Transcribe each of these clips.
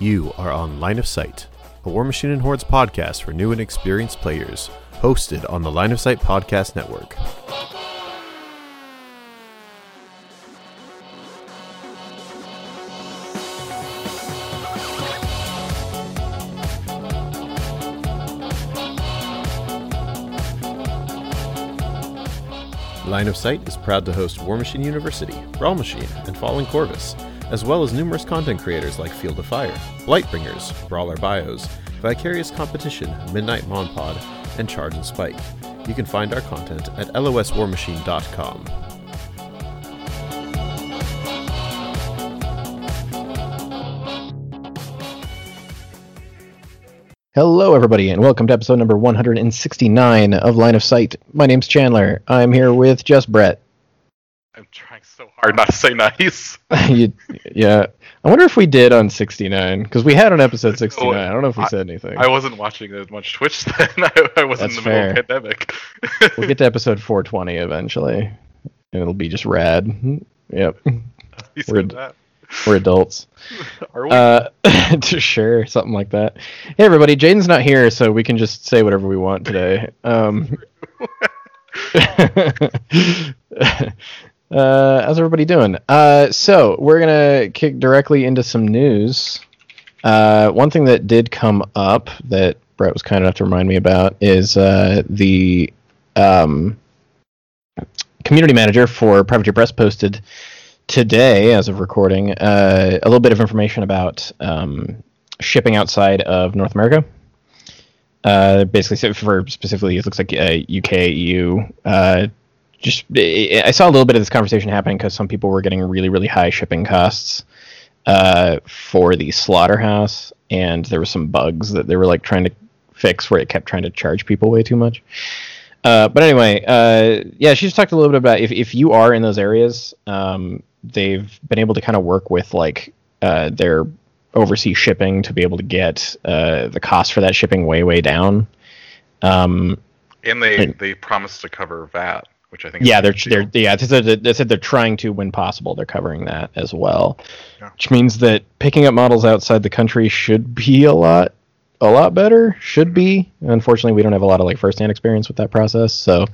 You are on Line of Sight, a War Machine and Hordes podcast for new and experienced players, hosted on the Line of Sight Podcast Network. Line of Sight is proud to host War Machine University, Brawl Machine, and Fallen Corvus, as well as numerous content creators like Field of Fire, Blightbringers, Brawler Bios, Vicarious Competition, Midnight Monpod, and Charge and Spike. You can find our content at loswarmachine.com. Hello, everybody, and welcome to episode number 169 of Line of Sight. My name's Chandler. I'm here with just Brett. I'm trying so hard not to say nice. you, yeah, I wonder if we did on 69 because we had on episode 69. I don't know if we I- said anything. I wasn't watching as much Twitch then. I, I was That's in the middle of fair. pandemic. we'll get to episode 420 eventually, and it'll be just rad. Yep, we're- that. we're adults. Are we? Uh, sure, something like that. Hey, everybody, Jaden's not here, so we can just say whatever we want today. Um, uh, how's everybody doing? Uh, so we're gonna kick directly into some news. Uh, one thing that did come up that Brett was kind enough to remind me about is uh, the um, community manager for Privateer Press posted today, as of recording, uh, a little bit of information about um, shipping outside of North America. Uh, basically, for specifically, it looks like UK, EU. Just I saw a little bit of this conversation happening because some people were getting really, really high shipping costs uh, for the slaughterhouse, and there were some bugs that they were like trying to fix where it kept trying to charge people way too much. Uh, but anyway, uh, yeah, she just talked a little bit about if, if you are in those areas, um, they've been able to kind of work with like uh, their overseas shipping to be able to get uh, the cost for that shipping way way down. Um, and they like- they promised to cover VAT, which I think. yeah, they're they're yeah. They said, they said they're trying to, when possible, they're covering that as well, Yeah. which means that picking up models outside the country should be a lot a lot better. Should be. Unfortunately, we don't have a lot of like firsthand experience with that process, so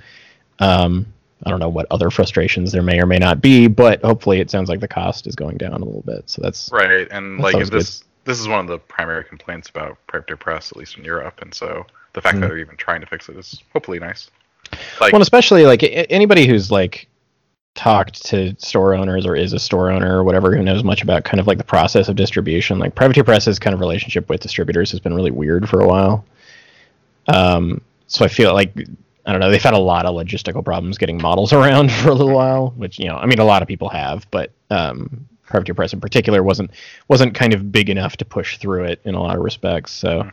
um, I don't know what other frustrations there may or may not be, but hopefully, it sounds like the cost is going down a little bit. So that's right, and That like this this is one of the primary complaints about Privateer Press, at least in Europe, and so the fact Mhm. that they're even trying to fix it is hopefully nice. Like, well, especially like anybody who's like talked to store owners or is a store owner or whatever who knows much about kind of like the process of distribution. Like Privateer Press's kind of relationship with distributors has been really weird for a while. Um, so I feel like I don't know they've had a lot of logistical problems getting models around for a little while, which you know I mean a lot of people have, but um, Privateer Press in particular wasn't wasn't kind of big enough to push through it in a lot of respects. So Mhm.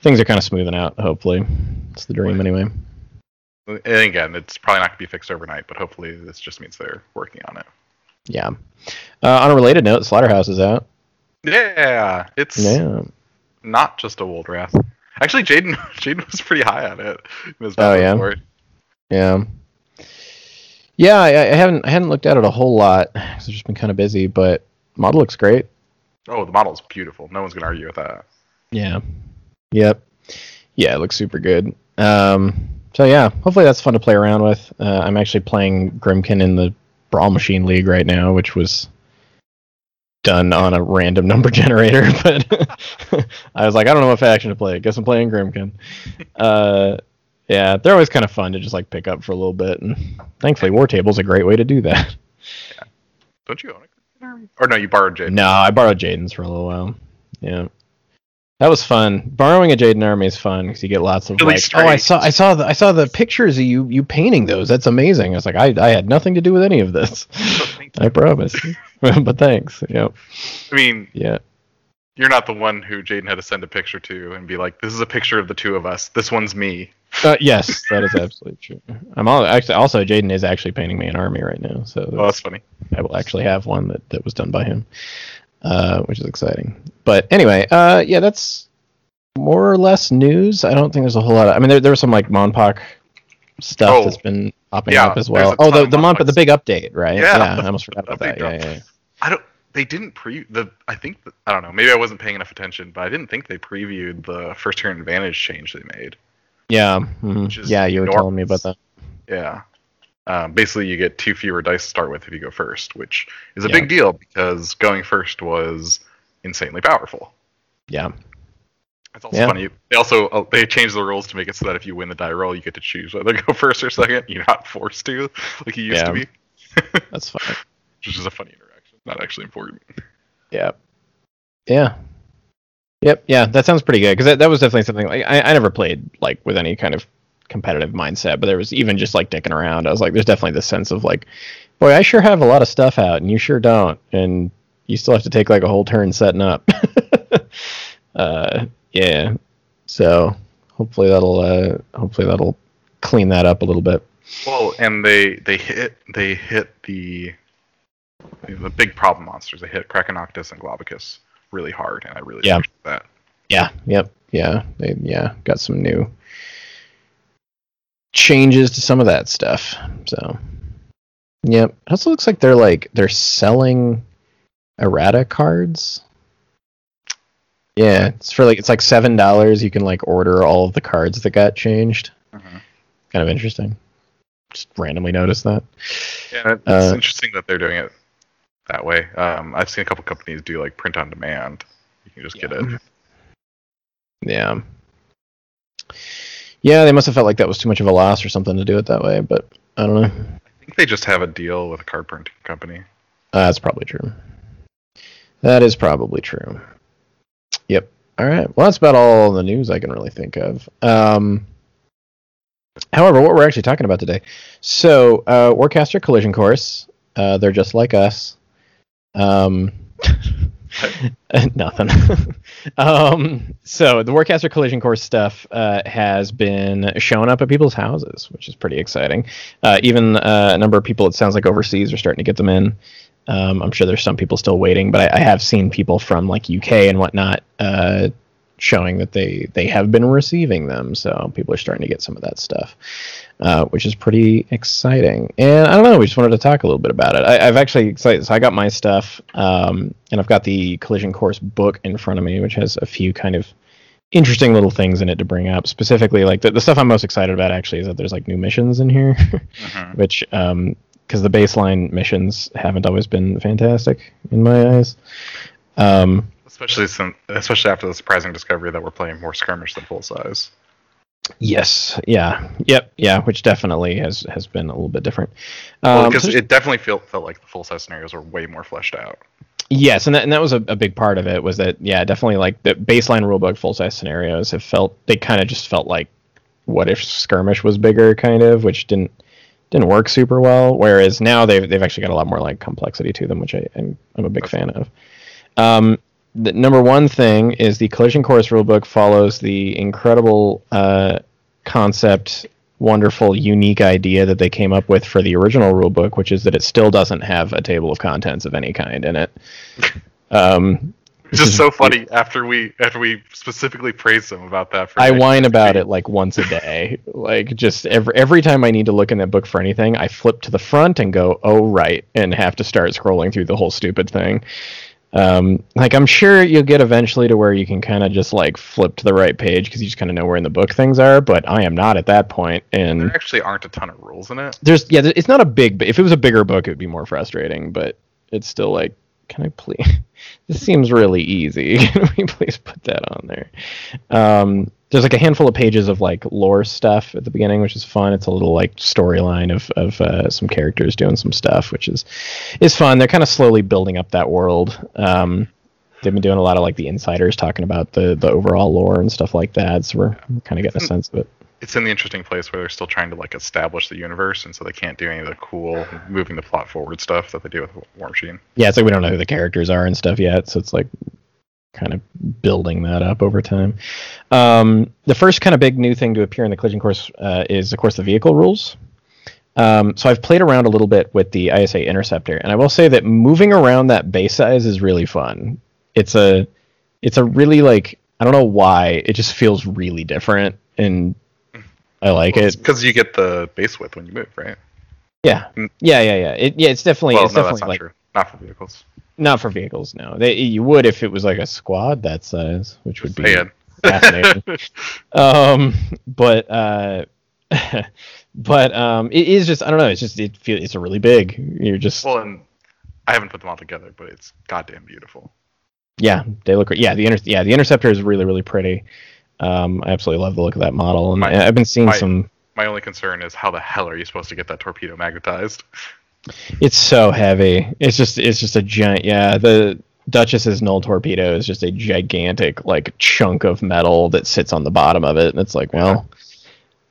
things are kind of smoothing out. Hopefully, it's the dream anyway. And again, it's probably not going to be fixed overnight, but hopefully this just means they're working on it. Yeah. Uh, on a related note, Slaughterhouse is out. Yeah, it's Yeah. not just a Woldwrath. Actually, Jaden Jaden was pretty high on it. Oh, yeah? report. Yeah. Yeah, I, I haven't I hadn't looked at it a whole lot I've just been kind of busy, but model looks great. Oh, the model's beautiful. No one's gonna argue with that. Yeah. Yep. Yeah, it looks super good. Um, so yeah, hopefully that's fun to play around with. Uh, I'm actually playing Grymkin in the Brawl Machine League right now, which was done on a random number generator, but I was like, I don't know what faction to play. Guess I'm playing Grymkin. Uh, yeah, they're always kind of fun to just like pick up for a little bit, and thankfully, War Table's a great way to do that. Yeah. Don't you own it? Or no, you borrowed Jaden. No, I borrowed Jaden's for a little while. Yeah, that was fun. Borrowing a Jaden army is fun because you get lots of like, oh, I saw, I saw the, I saw the pictures of you, you painting those. That's amazing. I was like, I, I had nothing to do with any of this. Thank I promise. but thanks. Yep. I mean, Yeah. you're not the one who Jaden had to send a picture to and be like, "This is a picture of the two of us. This one's me." Uh, yes, that is absolutely true. I'm all, actually also Jaden is actually painting me an army right now, so Oh, that's funny. I will actually have one that, that was done by him, uh, which is exciting. But anyway, uh, yeah, that's more or less news. I don't think there's a whole lot. Of, I mean, there there was some like MonPoc stuff Oh, that's been popping yeah, up as well. Oh, the the MonPoc, the big update, right? Yeah, I almost forgot about that. Yeah, yeah, yeah. I don't. they didn't pre the I think I don't know maybe I wasn't paying enough attention, but I didn't think they previewed the first turn advantage change they made. Yeah. mhm. Yeah, you were telling me about that. Yeah. Um, basically, you get two fewer dice to start with if you go first, which is a Yeah. big deal because going first was insanely powerful. Yeah. It's also Yeah. funny. They also uh, they changed the rules to make it so that if you win the die roll, you get to choose whether to go first or second. You're not forced to, like you used Yeah. to be, That's fine. which is a funny interaction. Not actually important. Yeah. Yeah. Yep. Yeah, that sounds pretty good because that, that was definitely something like I, I never played like with any kind of competitive mindset, but there was even just like dicking around. I was like, there's definitely this sense of like, boy, I sure have a lot of stuff out, and you sure don't, and you still have to take like a whole turn setting up. uh, yeah. So hopefully that'll uh, hopefully that'll clean that up a little bit. Well, and they they hit they hit the the big problem monsters. They hit Krakenoctus and Globicus really hard, and I really Yeah. appreciate that. Yeah. Yep. Yeah. They yeah got some new changes to some of that stuff. So yep. It also looks like they're like they're selling errata cards. Yeah, it's for like it's like seven dollars. You can like order all of the cards that got changed. Mhm. Kind of interesting. Just randomly noticed that. Yeah, it's Uh, interesting that they're doing it that way. Um, I've seen a couple companies do like print on demand. You can just get it. Yeah. Yeah, they must have felt like that was too much of a loss or something to do it that way, but I don't know. I think they just have a deal with a card printing company. Uh, that's probably true. That is probably true. Yep. All right. Well, that's about all the news I can really think of. Um, however, what we're actually talking about today. So, uh, Warcaster Collision Course. Uh, they're just like us. Um, nothing. Um, so the Warcaster Collision Course stuff uh, has been showing up at people's houses, which is pretty exciting. Uh, even uh, a number of people, it sounds like overseas, are starting to get them in. Um, I'm sure there's some people still waiting, but I, I have seen people from like UK and whatnot uh, showing that they they have been receiving them. So people are starting to get some of that stuff, uh, which is pretty exciting. And I don't know, we just wanted to talk a little bit about it. I, I've actually excited. So I got my stuff, um, and I've got the Collision Course book in front of me, which has a few kind of interesting little things in it to bring up. Specifically, like the, the stuff I'm most excited about actually is that there's like new missions in here. Mhm. which um because the baseline missions haven't always been fantastic in my eyes um Especially some, especially after the surprising discovery that we're playing more skirmish than full size. yes. Yeah. Yep. Yeah. Which definitely has has been a little bit different. Well, um, because so- it definitely felt felt like the full size scenarios were way more fleshed out. yes. And that, and that was a, a big part of it was that yeah definitely like the baseline rulebook full size scenarios have felt they kind of just felt like what if skirmish was bigger kind of which didn't didn't work super well. Whereas now they've, they've actually got a lot more like complexity to them which I, I'm, I'm a big fan of. Um, the number one thing is the collision course rulebook follows the incredible uh, concept wonderful unique idea that they came up with for the original rulebook which is that it still doesn't have a table of contents of any kind in it um, It's just so funny after we after we specifically praised them about that. For I whine about it like once a day. like just every every time I need to look in that book for anything, I flip to the front and go, "Oh right," and have to start scrolling through the whole stupid thing. Um, like I'm sure you'll get eventually to where you can kind of just like flip to the right page because you just kind of know where in the book things are. But I am not at that point, and There actually aren't a ton of rules in it. there's yeah, it's not a big. If it was a bigger book, it would be more frustrating. But it's still like, can I please? this seems really easy. Can we please put that on there? Um, there's like a handful of pages of like lore stuff at the beginning, which is fun. It's a little like storyline of of uh, some characters doing some stuff, which is is fun. They're kind of slowly building up that world. Um, they've been doing a lot of like the insiders talking about the the overall lore and stuff like that. So we're kind of getting a sense of it. It's in the interesting place where they're still trying to like establish the universe, and so they can't do any of the cool moving the plot forward stuff that they do with War Machine. yeah, it's like we don't know who the characters are and stuff yet, so it's like kind of building that up over time. Um, the first kind of big new thing to appear in the collision course uh, is, of course, the vehicle rules. Um, so I've played around a little bit with the ISA Interceptor, and I will say that moving around that base size is really fun. It's a, it's a really like I don't know why it just feels really different, and I like it. because you get the base width when you move, right? Yeah, Mm. yeah, yeah, yeah. It, yeah, it's definitely well, it's no, definitely that's not like true. Not for vehicles. not for vehicles. No, they, you would if it was like a squad that size, which would be fascinating. um, but uh, but um, it is just I don't know. It's just it feel it's a really big. You're just well, and I haven't put them all together, but it's goddamn beautiful. yeah, they look. Yeah, the inter- yeah the interceptor is really really pretty. Um, I absolutely love the look of that model, and My- I've been seeing my- some. My only concern is how the hell are you supposed to get that torpedo magnetized? It's so heavy. It's just it's just a giant. Yeah, the Duchess's null torpedo is just a gigantic like chunk of metal that sits on the bottom of it, and it's like, well,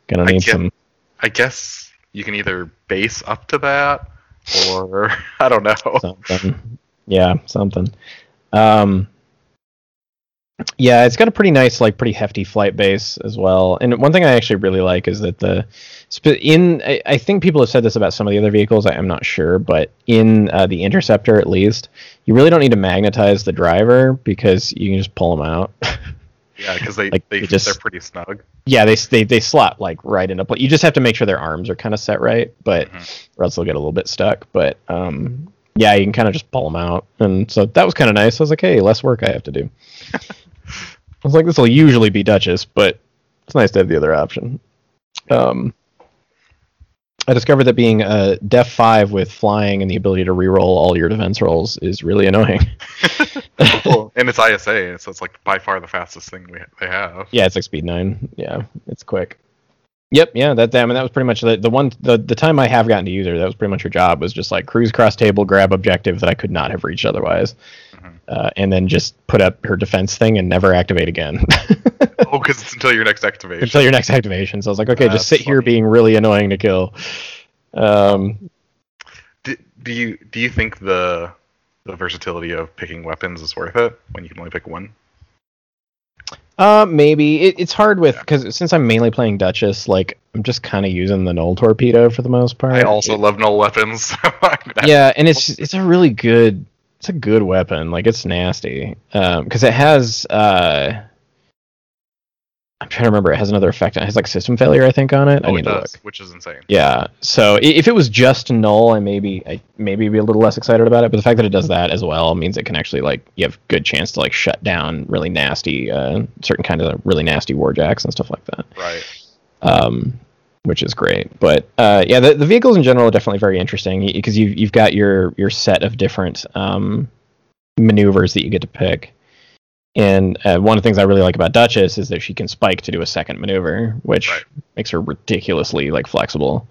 gonna I need some. I guess you can either base up to that, or I don't know. something. Yeah, something. Um, yeah, it's got a pretty nice, like, pretty hefty flight base as well. And one thing I actually really like is that the in I, I think people have said this about some of the other vehicles. I am not sure, but in uh, the Interceptor, at least, you really don't need to magnetize the driver because you can just pull them out. Yeah, because they, Like, they it just- they're pretty snug. yeah, they they they slot like right into place. You just have to make sure their arms are kind of set right, but Mhm. or else they'll get a little bit stuck. But um, yeah, you can kind of just pull them out, and so that was kind of nice. I was like, hey, less work I have to do. I was like, this will usually be Duchess, but it's nice to have the other option. Um, I discovered that being a Def Five with flying and the ability to reroll all your defense rolls is really annoying. well, and it's ISA, so it's like by far the fastest thing we they have. Yeah, it's like speed nine. Yeah, it's quick. Yep, yeah, that I mean that was pretty much the, the one the, the time I have gotten to use her, that was pretty much her job was just like cruise cross table, grab objective that I could not have reached otherwise, Mhm. uh, and then just put up her defense thing and never activate again Oh, because it's until your next activation. until your next activation. So I was like, okay, just That's sit here being really annoying to kill. Um, do, do you do you think the the versatility of picking weapons is worth it when you can only pick one? Uh, maybe it, it's hard with Yeah. because since I'm mainly playing Duchess, like I'm just kind of using the null torpedo for the most part. I also love null weapons. so I'm gonna have- yeah and it's it's a really good it's a good weapon like it's nasty um because it has uh i'm trying to remember it has another effect it has like system failure i think on it i Oh, it need to does, which is insane. yeah so if it was just null i maybe i maybe be a little less excited about it but the fact that it does that as well means it can actually like you have a good chance to like shut down really nasty uh certain kind of really nasty warjacks and stuff like that Right. um, which is great. But uh, yeah, the, the vehicles in general are definitely very interesting because you've you've got your your set of different um, maneuvers that you get to pick. And uh, one of the things I really like about Duchess is that she can spike to do a second maneuver, which Right. makes her ridiculously like flexible.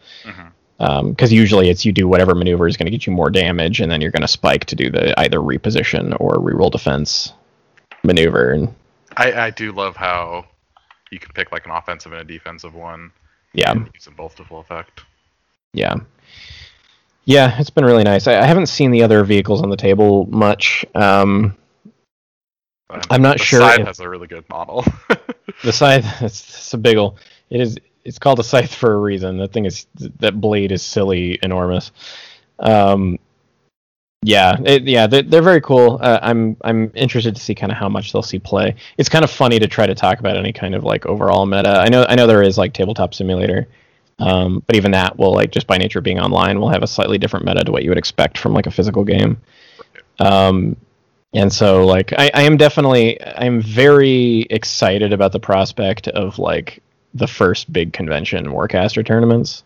Because usually it's you do whatever maneuver is going to get you more damage, and then you're going to spike to do the either reposition or reroll defense maneuver. And I, I do love how you can pick like an offensive and a defensive one. yeah, and use them both to full effect. Yeah. Yeah, it's been really nice. I, I haven't seen the other vehicles on the table much. Um, I'm not the sure Scythe if- has a really good model. the scythe, it's, it's a big ol' It is. It's called a scythe for a reason. That thing is. That blade is silly, enormous. Um, yeah, it, yeah, they're, they're very cool. Uh, I'm I'm interested to see kind of how much they'll see play. It's kind of funny to try to talk about any kind of like overall meta. I know I know there is like tabletop simulator, um, but even that will like just by nature being online will have a slightly different meta to what you would expect from like a physical game. Um, and so like I, I am definitely I'm very excited about the prospect of like the first big convention Warcaster tournaments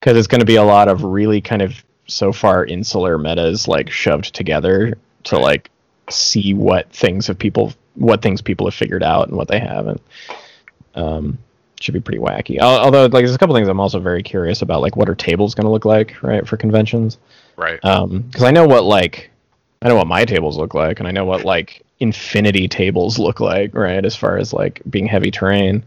because it's going to be a lot of really kind of so far insular metas like shoved together to like see what things have people what things people have figured out and what they haven't. Um, should be pretty wacky. Although like there's a couple things I'm also very curious about like what are tables going to look like right for conventions right. um because I know what like I know what my tables look like, and I know what like infinity tables look like, right? As far as like being heavy terrain,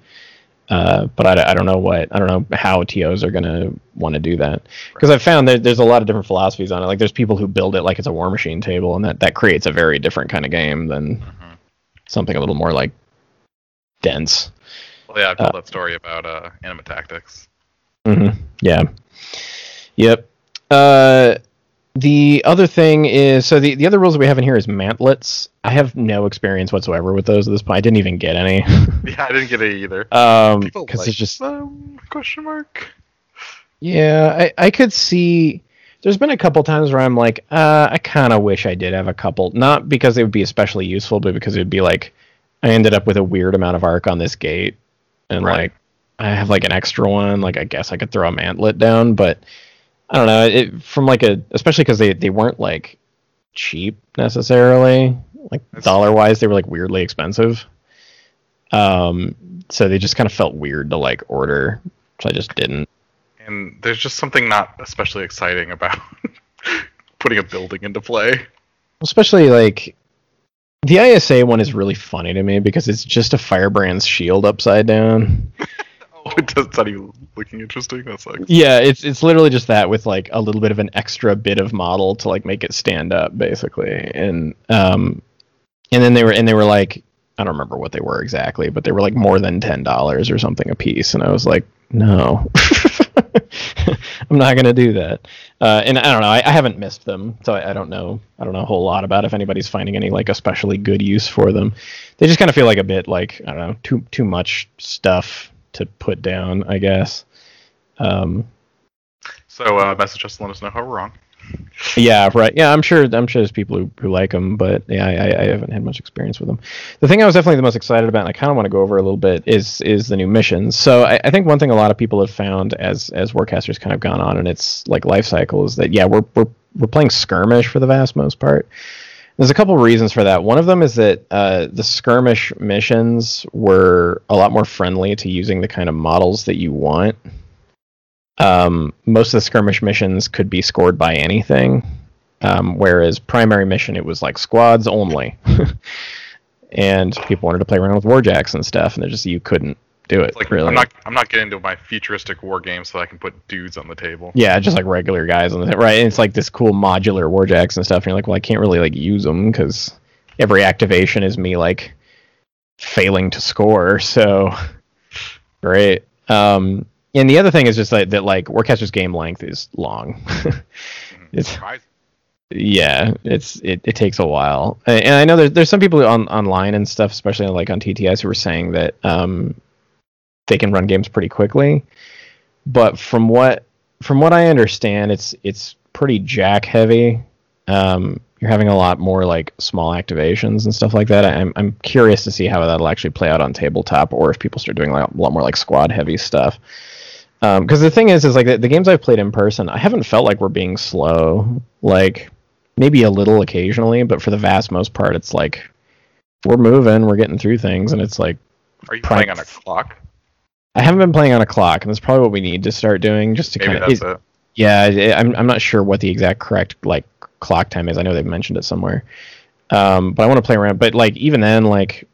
uh, but I, I don't know what I don't know how tos are gonna want to do that because I've found that there's a lot of different philosophies on it. Like there's people who build it like it's a war machine table, and that that creates a very different kind of game than Mhm. something a little more like dense. Well, yeah, I've told uh, that story about uh, Anima Tactics. hmm Yeah. Yep. Uh, the other thing is so the, the other rules that we have in here is mantlets. I have no experience whatsoever with those at this point. I didn't even get any. Yeah, I didn't get it either. um, because like it's just them? Question mark. yeah. I I could see there's been a couple times where I'm like, uh, I kind of wish I did have a couple, not because it would be especially useful, but because it would be like, I ended up with a weird amount of arc on this gate, and Right. like, I have like an extra one. Like, I guess I could throw a mantlet down, but I don't know. It from like a, especially because they they weren't like cheap necessarily, like dollar wise, they were like weirdly expensive. Um, so they just kind of felt weird to like order, so I just didn't. And there's just something not especially exciting about putting a building into play. especially like the ISA one is really funny to me because it's just a firebrand's shield upside down. Oh, it does that even looking interesting? That's like Yeah, it's it's literally just that with like a little bit of an extra bit of model to like make it stand up basically. And um and then they were and they were like I don't remember what they were exactly, but they were like more than ten dollars or something a piece, and I was like, no, I'm not gonna do that. Uh, and I don't know, I, I haven't missed them, so I, I don't know, I don't know a whole lot about if anybody's finding any like especially good use for them. They just kind of feel like a bit like I don't know, too too much stuff to put down, I guess. Um, so. Uh, message us and let us know how we're wrong. yeah, right. Yeah, I'm sure. I'm sure there's people who, who like them, but yeah, I, I haven't had much experience with them. The thing I was definitely the most excited about, and I kind of want to go over a little bit, is is the new missions. So I, I think one thing a lot of people have found as as Warcaster's kind of gone on and its like life cycle is that yeah, we're we're we're playing skirmish for the vast most part. There's a couple of reasons for that. One of them is that uh, the skirmish missions were a lot more friendly to using the kind of models that you want. Um, most of the skirmish missions could be scored by anything, um, whereas primary mission it was like squads only, and people wanted to play around with warjacks and stuff, and they just you couldn't do it It's like really. I'm not I'm not getting into my futuristic war game so I can put dudes on the table. Yeah, just like regular guys on the right. And it's like this cool modular warjacks and stuff. And you're like, well, I can't really like use them because every activation is me like failing to score. So great. Um, and the other thing is just that, that like Warcaster's game length is long. it's Surprise. yeah, it's it, it takes a while, and and I know there's there's some people on online and stuff, especially like on TTS, who are saying that um, they can run games pretty quickly. But from what from what I understand, it's it's pretty jack heavy. Um, you're having a lot more like small activations and stuff like that. I'm I'm curious to see how that'll actually play out on tabletop, or if people start doing like a lot more like squad heavy stuff. Because the thing is, is like the, the games I've played in person, I haven't felt like we're being slow. Like maybe a little occasionally, but for the vast most part, it's like we're moving, we're getting through things, and it's like Are you playing on a clock? I haven't been playing on a clock, and that's probably what we need to start doing, just to kind of. Yeah, I- I'm I'm not sure what the exact correct like clock time is. I know they've mentioned it somewhere, um, but I want to play around. But like even then, like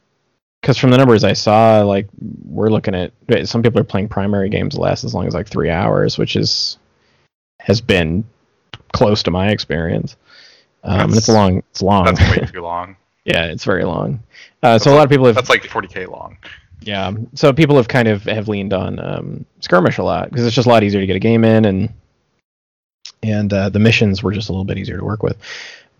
because from the numbers I saw, like we're looking at some people are playing primary games that last as long as like three hours, which is has been close to my experience. Um, and it's long. It's long. That's way too long. yeah, it's very long. Uh, so a lot of people have That's like 40k long. yeah. So people have kind of have leaned on um, skirmish a lot because it's just a lot easier to get a game in, and and uh, the missions were just a little bit easier to work with.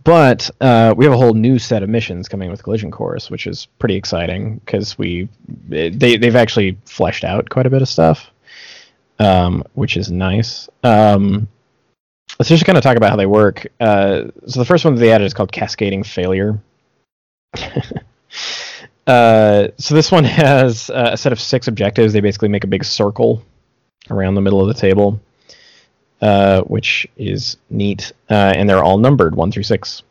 But uh, we have a whole new set of missions coming with Collision Course, which is pretty exciting because we they they've actually fleshed out quite a bit of stuff, um, which is nice. Um, let's just kind of talk about how they work. Uh, so the first one that they added is called Cascading Failure. Uh, so this one has uh, a set of six objectives. They basically make a big circle around the middle of the table, uh, which is neat, uh, and they're all numbered one through six.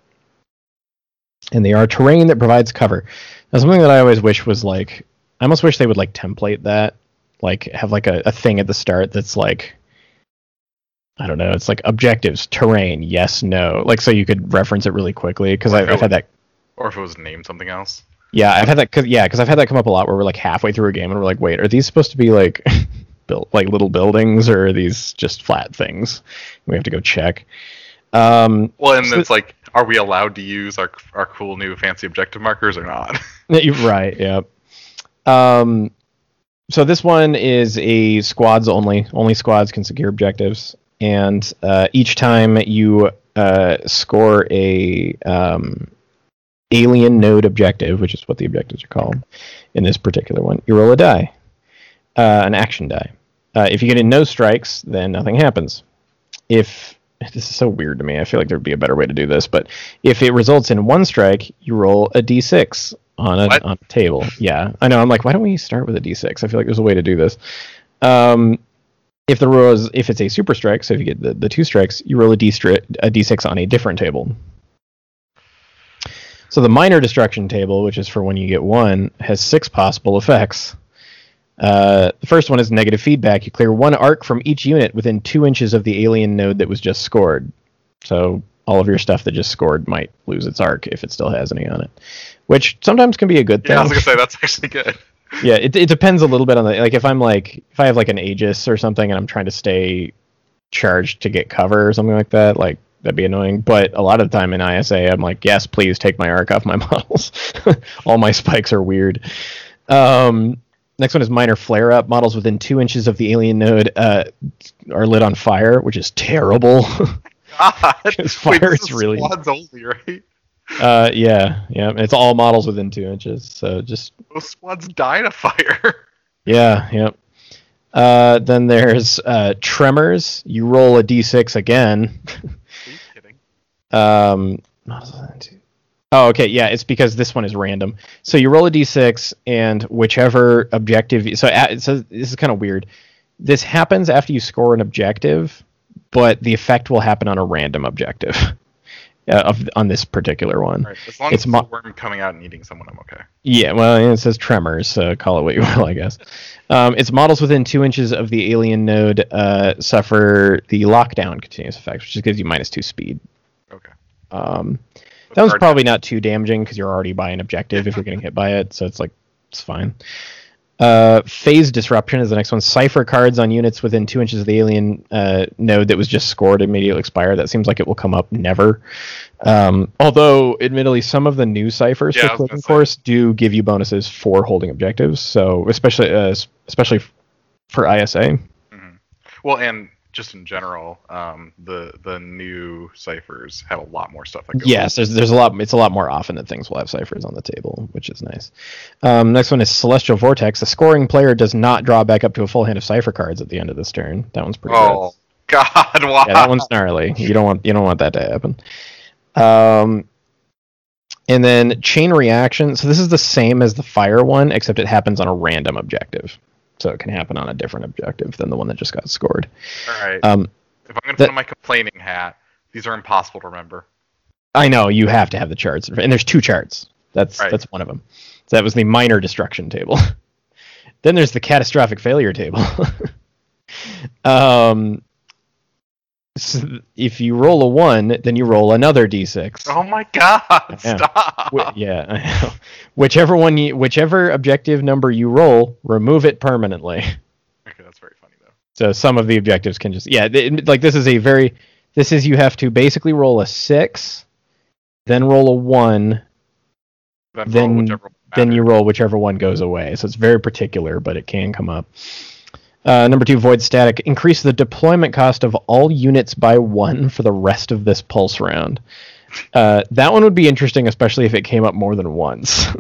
And they are terrain that provides cover. Now, something that I always wish was like, I almost wish they would like template that, like have like a, a thing at the start that's like, I don't know, it's like objectives, terrain, yes, no, like so you could reference it really quickly because I've, had that Or if it was named something else. yeah, I've had that. Cause, yeah, because I've had that come up a lot where we're like halfway through a game and we're like, wait, are these supposed to be like built like little buildings or are these just flat things? We have to go check. Um, Well, and So- it's like, are we allowed to use our our cool new fancy objective markers or not? right. Yeah. Um, so this one is a squads only. Only squads can secure objectives, and uh, each time you uh, score a um, alien node objective, which is what the objectives are called in this particular one, you roll a die, uh, an action die. Uh, if you get in no strikes, then nothing happens. If this is so weird to me. I feel like there'd be a better way to do this, but if it results in one strike, you roll a d6 on a What? on a table. Yeah, I know. I'm like, why don't we start with a d6? I feel like there's a way to do this. Um, if the roll is if it's a super strike, so if you get the, the two strikes, you roll a d stri- a d6 on a different table. So the minor destruction table, which is for when you get one, has six possible effects. Uh, the first one is negative feedback. You clear one arc from each unit within two inches of the alien node that was just scored. So all of your stuff that just scored might lose its arc if it still has any on it, which sometimes can be a good thing. Yeah, I was gonna say that's actually good. yeah, it, it depends a little bit on the like if I'm like if I have like an Aegis or something and I'm trying to stay charged to get cover or something like that, like that'd be annoying. But a lot of the time in ISA, I'm like, yes, please take my arc off my models. All my spikes are weird. Um, next one is minor flare up. Models within two inches of the alien node uh, are lit on fire, which is terrible. God, Wait, fire this is really- squads only, right? uh, yeah, yeah, and it's all models within two inches. So just Those squads die to fire. Yeah, yep. Uh, then there's uh, Tremors. You roll a d6 again. Are you kidding? um, oh, okay, yeah, it's because this one is random. So you roll a d6, and whichever objective. So, so this is kind of weird. This happens after you score an objective, but the effect will happen on a random objective. Uh, of on this particular one. Right. As long It's as it's mo- a worm coming out and eating someone, I'm okay. Yeah, well, it says tremors, so call it what you will, I guess. Um, its models within two inches of the alien node uh, suffer the lockdown continuous effect, which just gives you minus two speed. Okay. Um, that one's probably not too damaging because you're already by an objective if you're getting hit by it, so it's like it's fine. Uh, phase disruption is the next one. Cipher cards on units within two inches of the alien uh, node that was just scored immediately expire. That seems like it will come up never. Um, although, admittedly, some of the new ciphers Yeah, for was Click gonna and say. Course do give you bonuses for holding objectives. So, especially uh, especially for ISA. Mhm. Well, and just in general, um, the the new ciphers have a lot more stuff that goes. Yes, there's there's a lot. It's a lot more often that things will have ciphers on the table, which is nice. Um, next one is Celestial Vortex. The scoring player does not draw back up to a full hand of cipher cards at the end of this turn. That one's pretty Oh God! Wow. Yeah, that one's gnarly. You don't want you don't want that to happen. Um, and then chain reaction. So this is the same as the fire one, except it happens on a random objective. So it can happen on a different objective than the one that just got scored. All right. Um, if I'm gonna put on my complaining hat, these are impossible to remember. I know you have to have the charts, and there's two charts. That's Right. that's one of them. So that was the minor destruction table. then there's the catastrophic failure table. um, if you roll a one, then you roll another d6. Oh my God! Yeah. Stop. Yeah, whichever one you, whichever objective number you roll, remove it permanently. Okay, that's very funny though. So some of the objectives can just yeah, like this is a very this is you have to basically roll a six, then roll a one, Then, Then- then you roll whichever one goes away. So it's very particular, but it can come up. Uh, number two, void static. Increase the deployment cost of all units by one for the rest of this pulse round. Uh, that one would be interesting, especially if it came up more than once.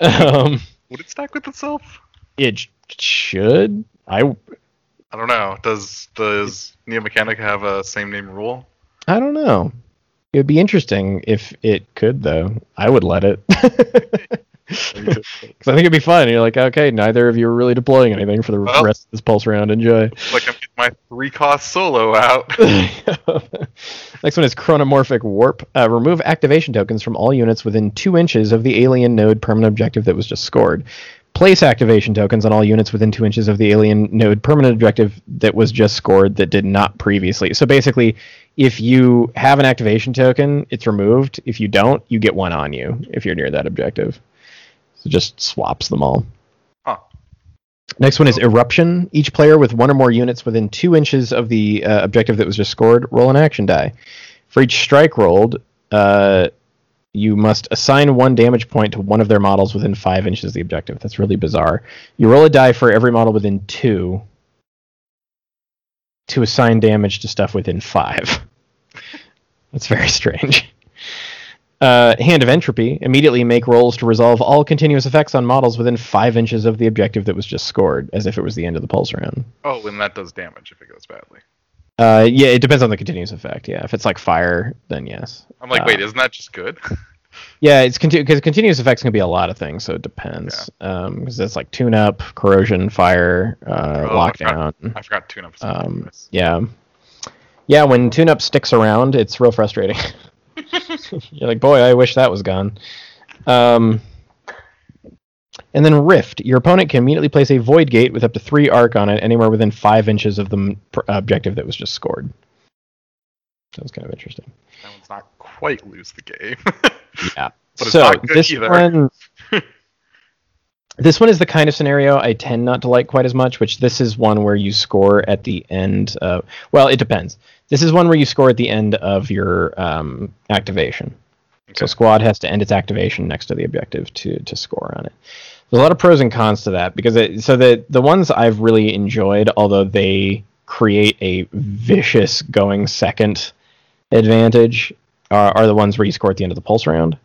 um, Would it stack with itself? it should. I I don't know. Does does Neo-Mechanika have a same name rule? I don't know. It would be interesting if it could, though. I would let it. Because I think it'd be fun. And You're like, okay, neither of you are really deploying anything for the Well- rest of this pulse round. Enjoy. Like I'm getting my three cost solo out. Next one is Chronomorphic Warp. Uh, remove activation tokens from all units within two inches of the alien node permanent objective that was just scored. Place activation tokens on all units within two inches of the alien node permanent objective that was just scored that did not previously. So basically, if you have an activation token, it's removed. If you don't, you get one on you if you're near that objective. So it just swaps them all. Huh. Next one is Eruption. Each player with one or more units within two inches of the uh, objective that was just scored, roll an action die. For each strike rolled, uh, you must assign one damage point to one of their models within five inches of the objective. That's really bizarre. You roll a die for every model within two to assign damage to stuff within five. That's very strange. Uh, Hand of Entropy. Immediately make rolls to resolve all continuous effects on models within five inches of the objective that was just scored, as if it was the end of the pulse round. Oh, and that does damage if it goes badly. Uh, yeah, it depends on the continuous effect. Yeah, if it's like fire, then yes. I'm like, Uh, wait, isn't that just good? Yeah, it's because continuous effects can be a lot of things, so it depends. Um, because it's like tune up, corrosion, fire, uh, Oh, I lockdown. I forgot tune up. Um, yeah, yeah. When tune up sticks around, it's real frustrating. You're like, boy, I wish that was gone. Um, and then Rift. Your opponent can immediately place a Void Gate with up to three arc on it, anywhere within five inches of the m- objective that was just scored. That was kind of interesting. that one's not quite lose the game. Yeah. But it's so not good this either. one, this one is the kind of scenario I tend not to like quite as much. Which this is one where you score at the end. Of, well, it depends. This is one where you score at the end of your um, activation. So squad has to end its activation next to the objective to to score on it. There's a lot of pros and cons to that because it, so the the ones I've really enjoyed, although they create a vicious going second advantage, are, are the ones where you score at the end of the pulse round.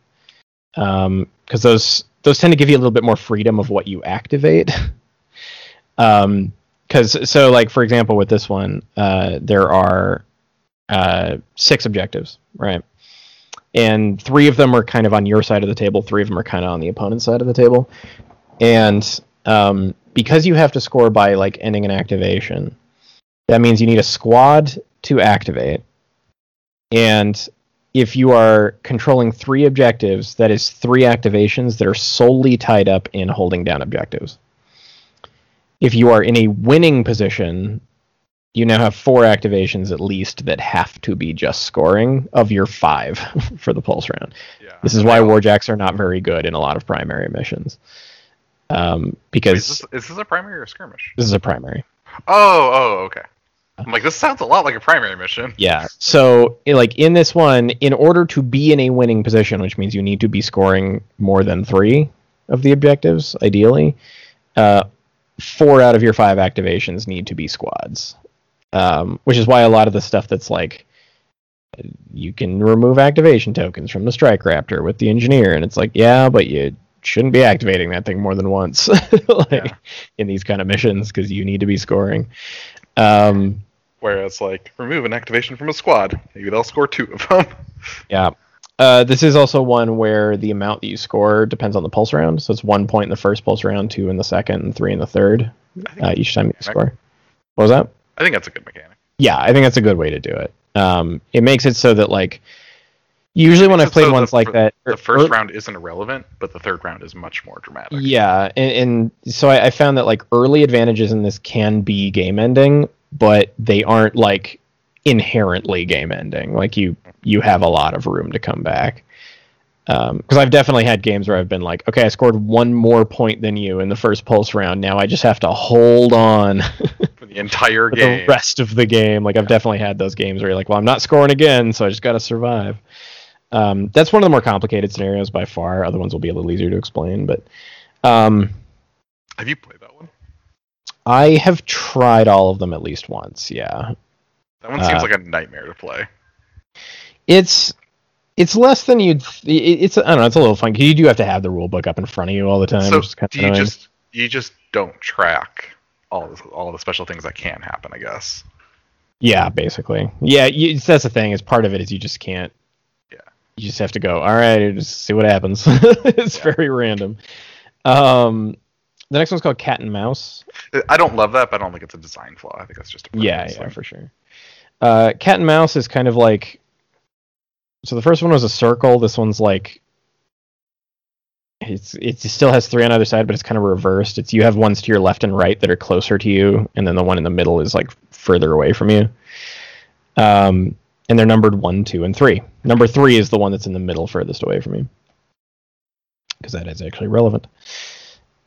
Because those those tend to give you a little bit more freedom of what you activate. um, because so like for example with this one, uh, there are uh, six objectives, right? and three of them are kind of on your side of the table three of them are kind of on the opponent's side of the table. And um, because you have to score by like ending an activation that means you need a squad to activate. And if you are controlling three objectives that is three activations that are solely tied up in holding down objectives. If you are in a winning position you now have four activations at least that have to be just scoring of your five for the pulse round. yeah. This is why warjacks are not very good in a lot of primary missions. Um, Wait, because is, this, is this a primary or a skirmish? this is a primary. Oh, oh, okay. I'm like, this sounds a lot like a primary mission. Yeah. So, like in this one, in order to be in a winning position, which means you need to be scoring more than three of the objectives, ideally, uh, four out of your five activations need to be squads. Um, which is why a lot of the stuff that's like you can remove activation tokens from the strike raptor with the engineer, and it's like, yeah, but you shouldn't be activating that thing more than once, like Yeah. in these kind of missions because you need to be scoring. Um, Whereas, like, remove an activation from a squad. Maybe they'll score two of them. Yeah. Uh, this is also one where the amount that you score depends on the pulse round. So it's one point in the first pulse round, two in the second, and three in the third. Uh, each time you score. What was that? I think that's a good mechanic. Yeah, I think that's a good way to do it. Um, it makes it so that like usually when I've played so ones the like that, The er- first er- round isn't irrelevant, but the third round is much more dramatic. Yeah, and, and so I, I found that like early advantages in this can be game ending, but they aren't like inherently game ending. Like you you have a lot of room to come back. Because I've definitely had games where I've been like, okay, I scored one more point than you in the first pulse round. Now I just have to hold on For the entire for game. the rest of the game. Like I've definitely had those games where you're like, well, I'm not scoring again, so I just got to survive. Um, that's one of the more complicated scenarios by far. Other ones will be a little easier to explain, but um, Have you played that one? I have tried all of them at least once. Yeah, That one seems Uh, like a nightmare to play. it's it's less than you'd. it- It's I don't know. It's a little fun. 'cause You do have to have the rule book up in front of you all the time. so kind do of you annoying. just you just don't track all the, all the special things that can happen? I guess. Yeah, basically. Yeah, you, that's the thing. Is part of it is you just can't. Yeah. You just have to go. All right, just see what happens. it's Yeah. very random. Um, the next one's called Cat and Mouse. I don't love that, but I don't think it's a design flaw. I think that's just a Yeah, yeah, thing. for sure. Uh, Cat and Mouse is kind of like. So the first one was a circle. This one's like. It's it still has three on either side, but it's kind of reversed. It's you have ones to your left and right that are closer to you, and then the one in the middle is like further away from you. Um, and they're numbered one, two, and three. Number three is the one that's in the middle, furthest away from you, because that is actually relevant.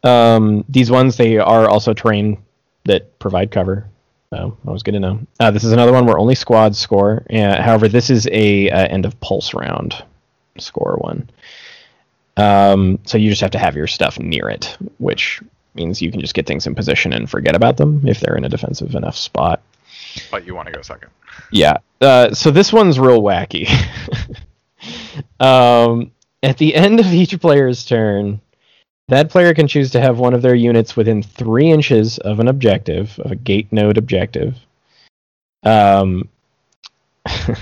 Um, these ones they are also terrain that provide cover. So that was good to know. Uh, this is another one where only squads score. Uh, however, this is a uh, end of pulse round score one. Um, so you just have to have your stuff near it, which means you can just get things in position and forget about them if they're in a defensive enough spot. But you want to go second. Yeah. Uh, so this one's real wacky. um, at the end of each player's turn, that player can choose to have one of their units within three inches of an objective, of a gate node objective. Um,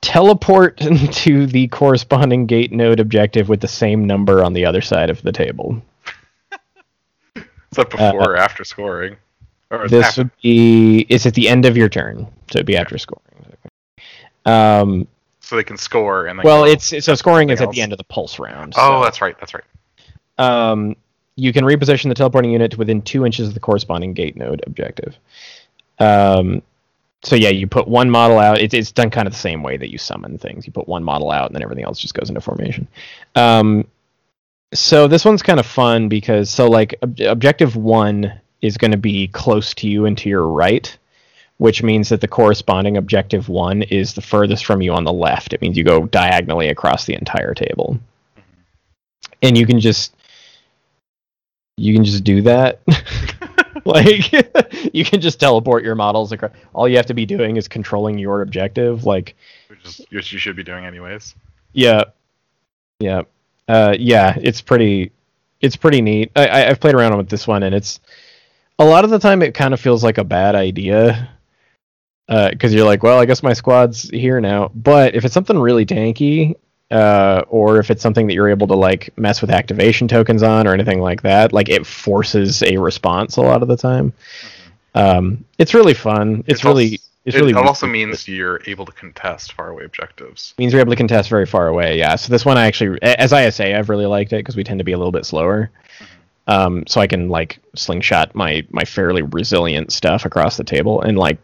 teleport to the corresponding gate node objective with the same number on the other side of the table. Is that before or after scoring? Or Uh, This after? would be it's at the end of your turn, so it'd be after scoring. Um, so they can score and well, it's so scoring is something at the end of the pulse round. Oh, so, that's right. That's right. Um, you can reposition the teleporting unit within two inches of the corresponding gate node objective. Um, so yeah, you put one model out. It's it's done kind of the same way that you summon things. You put one model out, and then everything else just goes into formation. Um, so this one's kind of fun because so like ob- objective one is going to be close to you and to your right, which means that the corresponding objective one is the furthest from you on the left. It means you go diagonally across the entire table, and you can just you can just do that. like you can just teleport your models across. All you have to be doing is controlling your objective. Like Which is which you should be doing anyways. yeah, yeah, uh, yeah. It's pretty, it's pretty neat. I, I, I've played around with this one, and it's a lot of the time it kind of feels like a bad idea because you're like, well, I guess my squad's here now. But if it's something really tanky, uh, or if it's something that you're able to like mess with activation tokens on or anything like that, like it forces a response a lot of the time. Um, it's really fun. It's, really, also, it's it, really. it also means you're able to contest faraway objectives. means you're able to contest very far away. Yeah. So this one I actually, as ISA, I've really liked it because we tend to be a little bit slower. Um, so I can like slingshot my my fairly resilient stuff across the table and like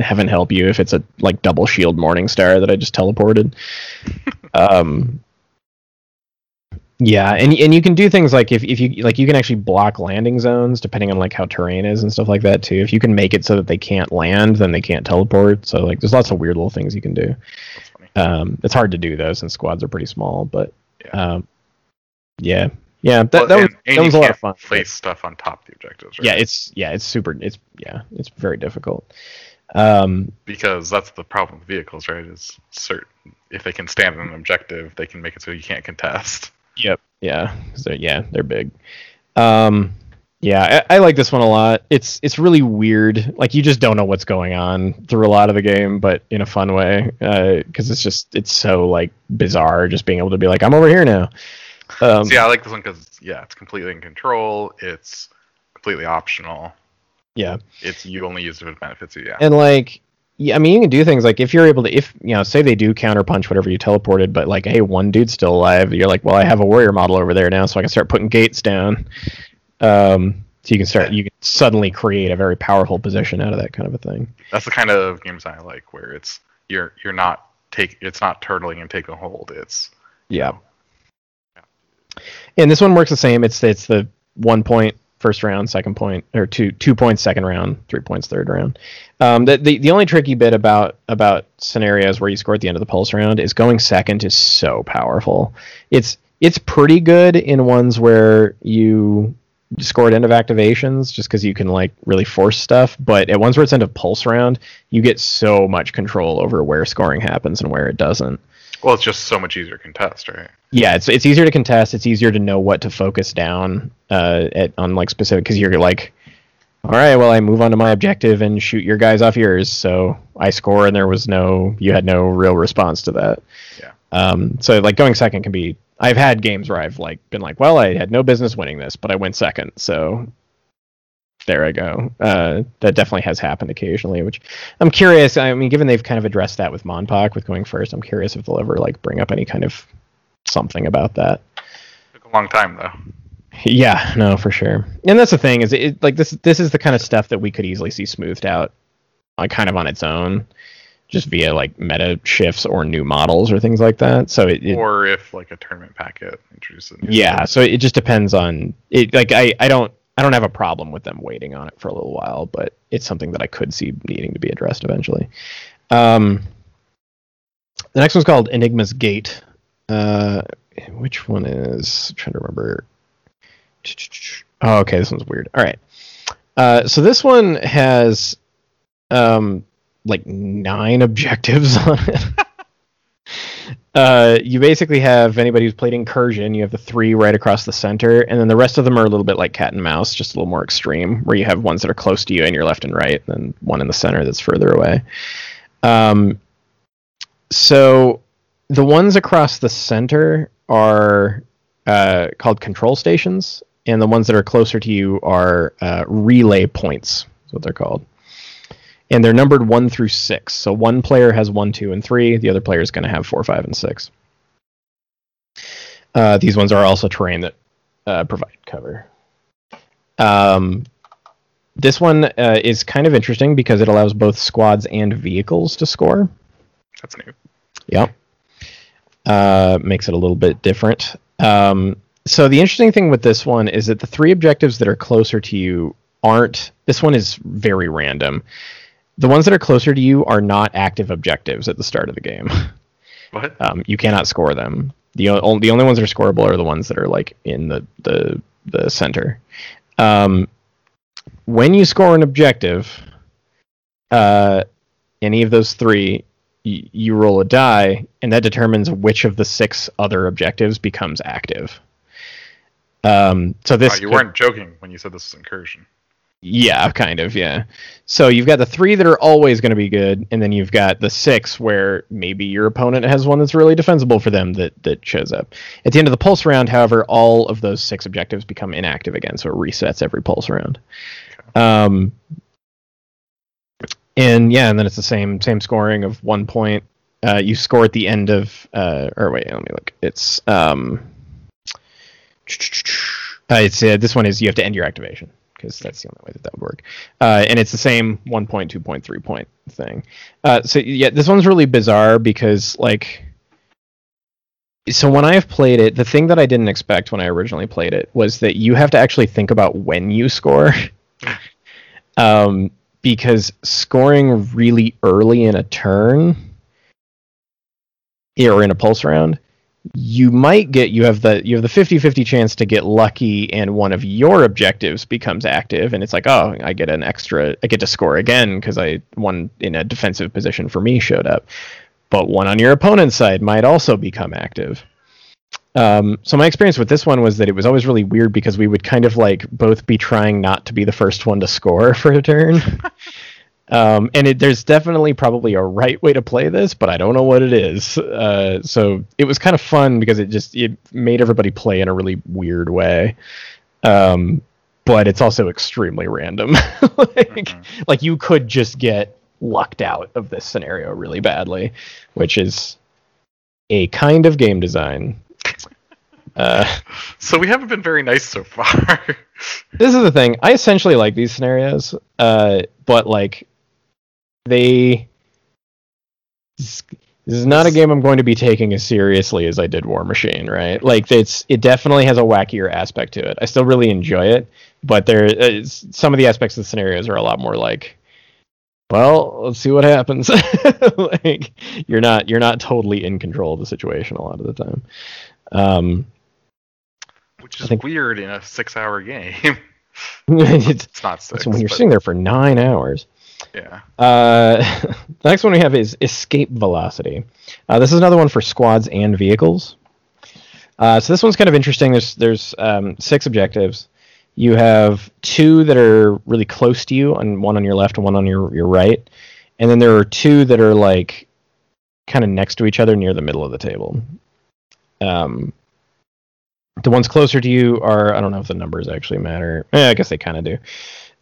heaven help you if it's a like double shield morning star that I just teleported. um, yeah, and and you can do things like if, if you like you can actually block landing zones depending on like how terrain is and stuff like that too. If you can make it so that they can't land, then they can't teleport. So like there's lots of weird little things you can do. Um, it's hard to do though since squads are pretty small, but Yeah. um, yeah, yeah, that, Well, that was, and, and that was a lot of fun. Place stuff on top of the objectives, right? Yeah, it's yeah, it's super. It's yeah, it's very difficult. Um, because that's the problem with vehicles, right? Is certain if they can stand on an objective, they can make it so you can't contest. Yep. Yeah. they're, yeah, they're big. Um, yeah, I, I like this one a lot. It's it's really weird. Like you just don't know what's going on through a lot of the game, but in a fun way. Because it's just it's so like bizarre. Just being able to be like, I'm over here now. Um, so yeah, I like this one because yeah, it's completely in control. It's completely optional. Yeah. It's you only use it if it benefits you. Yeah. and like yeah, I mean, you can do things like if you're able to, if you know, say they do counterpunch whatever you teleported, but like, hey, one dude's still alive. You're like, well, I have a warrior model over there now, so I can start putting gates down. Um, so you can start, you can suddenly create a very powerful position out of that kind of a thing. That's the kind of games I like, where it's you're you're not take it's not turtling and take a hold. It's Yeah. And this one works the same. It's it's the one point first round, second point, or two two points second round, three points third round. Um, the, the the only tricky bit about about scenarios where you score at the end of the pulse round is going second is so powerful. It's it's pretty good in ones where you score at end of activations just because you can like really force stuff. But at ones where it's end of pulse round, you get so much control over where scoring happens and where it doesn't well, it's just so much easier to contest, right? yeah it's it's easier to contest it's easier to know what to focus down uh at on like specific because you're like all right well i move on to my objective and shoot your guys off yours so i score and there was no you had no real response to that Yeah. um so like going second can be i've had games where i've like been like well i had no business winning this but i went second so there i go uh that definitely has happened occasionally which i'm curious i mean given they've kind of addressed that with monpoc with going first i'm curious if they'll ever like bring up any kind of something about that Took a long time though. yeah, no, for sure. And that's the thing is, it like this. This is the kind of stuff that we could easily see smoothed out, like kind of on its own, just via like meta shifts or new models or things like that. So it, it or if like a tournament packet introduces. new yeah. stuff. So it just depends on it. Like I, I don't, I don't have a problem with them waiting on it for a little while, but it's something that I could see needing to be addressed eventually. Um, the next one's called Enigma's Gate. Uh, which one is? I'm trying to remember. Oh, okay. This one's weird. All right. Uh, so this one has um like nine objectives on it. Uh, you basically have anybody who's played Incursion. You have the three right across the center, and then the rest of them are a little bit like cat and mouse, just a little more extreme, where you have ones that are close to you and your left and right, and then one in the center that's further away. Um, so the ones across the center are uh, called control stations, and the ones that are closer to you are uh, relay points. Is what they're called and they're numbered one through six. So one player has one, two, and three. The other player is going to have four, five, and six. Uh, these ones are also terrain that uh, provide cover. Um, this one uh, is kind of interesting because it allows both squads and vehicles to score. That's new. Yep. Uh, makes it a little bit different. Um, so the interesting thing with this one is that the three objectives that are closer to you aren't. This one is very random the ones that are closer to you are not active objectives at the start of the game. What? Um, you cannot score them. The, o- the only ones that are scoreable are the ones that are like in the the the center. Um, when you score an objective, uh, any of those three, y- you roll a die, and that determines which of the six other objectives becomes active. Um, so this you could- weren't joking when you said this is incursion. Yeah, kind of, yeah. So you've got the three that are always going to be good, and then you've got the six where maybe your opponent has one that's really defensible for them that that shows up. At the end of the pulse round, however, all of those six objectives become inactive again, so it resets every pulse round. Um, and yeah, and then it's the same same scoring of one point. Uh, you score at the end of, uh, or wait, let me look. It's um, uh, it's uh, this one is you have to end your activation because that's the only way that that would work. Uh, and it's the same one point, two point, three point thing. Uh, so yeah, this one's really bizarre because like, so when I have played it, the thing that I didn't expect when I originally played it was that you have to actually think about when you score. um, because scoring really early in a turn or in a pulse round you might get you have the you have the 50-50 chance to get lucky and one of your objectives becomes active and it's like oh i get an extra i get to score again because i one in a defensive position for me showed up. But one on your opponent's side might also become active. Um, so my experience with this one was that it was always really weird because we would kind of like both be trying not to be the first one to score for a turn um, and it, there's definitely probably a right way to play this, but I don't know what it is. Uh, so it was kind of fun because it just it made everybody play in a really weird way. Um, but it's also extremely random. like, like you could just get lucked out of this scenario really badly, which is a kind of game design. Uh, So we haven't been very nice so far. this is the thing. I essentially like these scenarios, uh, but like they. This is not a game I'm going to be taking as seriously as I did War Machine, right? Like it's it definitely has a wackier aspect to it. I still really enjoy it, but there is, some of the aspects of the scenarios are a lot more like, well, let's see what happens. like you're not you're not totally in control of the situation a lot of the time. Um, Which is think- weird in a six-hour game. it's, it's not six. so when you're but- sitting there for nine hours. Yeah. Uh, the next one we have is escape velocity. Uh, this is another one for squads and vehicles. Uh, so this one's kind of interesting. There's there's um, six objectives. You have two that are really close to you, and one on your left and one on your your right, and then there are two that are like kind of next to each other near the middle of the table. Um, the ones closer to you are I don't know if the numbers actually matter. Eh, I guess they kind of do.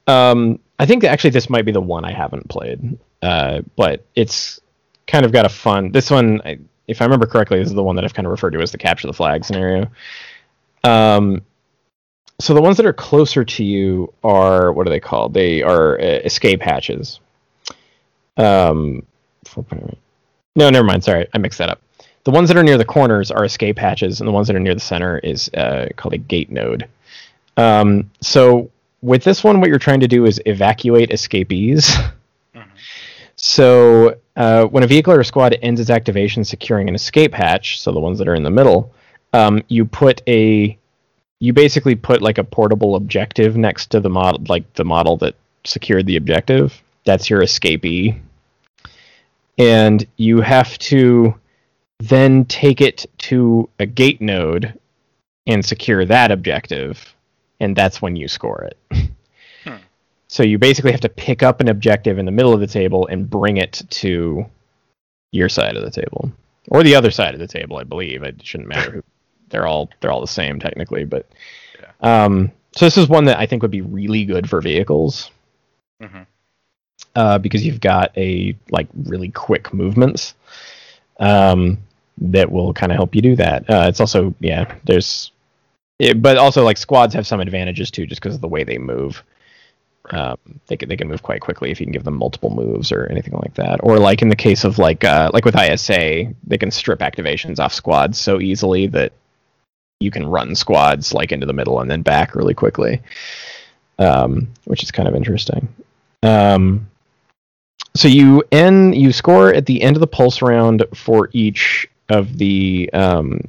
Um, I think actually this might be the one I haven't played, uh, but it's kind of got a fun. This one, if I remember correctly, is the one that I've kind of referred to as the capture the flag scenario. Um, so the ones that are closer to you are what are they called? They are uh, escape hatches. Um, no, never mind. Sorry, I mixed that up. The ones that are near the corners are escape hatches, and the ones that are near the center is uh, called a gate node. Um, so with this one, what you're trying to do is evacuate escapees. Mhm. So uh, when a vehicle or a squad ends its activation securing an escape hatch, so the ones that are in the middle, um, you put a you basically put like a portable objective next to the model, like the model that secured the objective. That's your escapee, and you have to then take it to a gate node and secure that objective, and that's when you score it. Hmm. So you basically have to pick up an objective in the middle of the table and bring it to your side of the table, or the other side of the table. I believe it shouldn't matter. who They're all they're all the same technically, but um, so this is one that I think would be really good for vehicles Mhm. uh, because you've got a like really quick movements um, that will kind of help you do that. Uh, it's also yeah, there's, it, but also like squads have some advantages too, just because of the way they move. Um, they can they can move quite quickly if you can give them multiple moves or anything like that. Or like in the case of like uh, like with ISA, they can strip activations off squads so easily that you can run squads like into the middle and then back really quickly, um, which is kind of interesting. Um, so you end you score at the end of the pulse round for each of the um,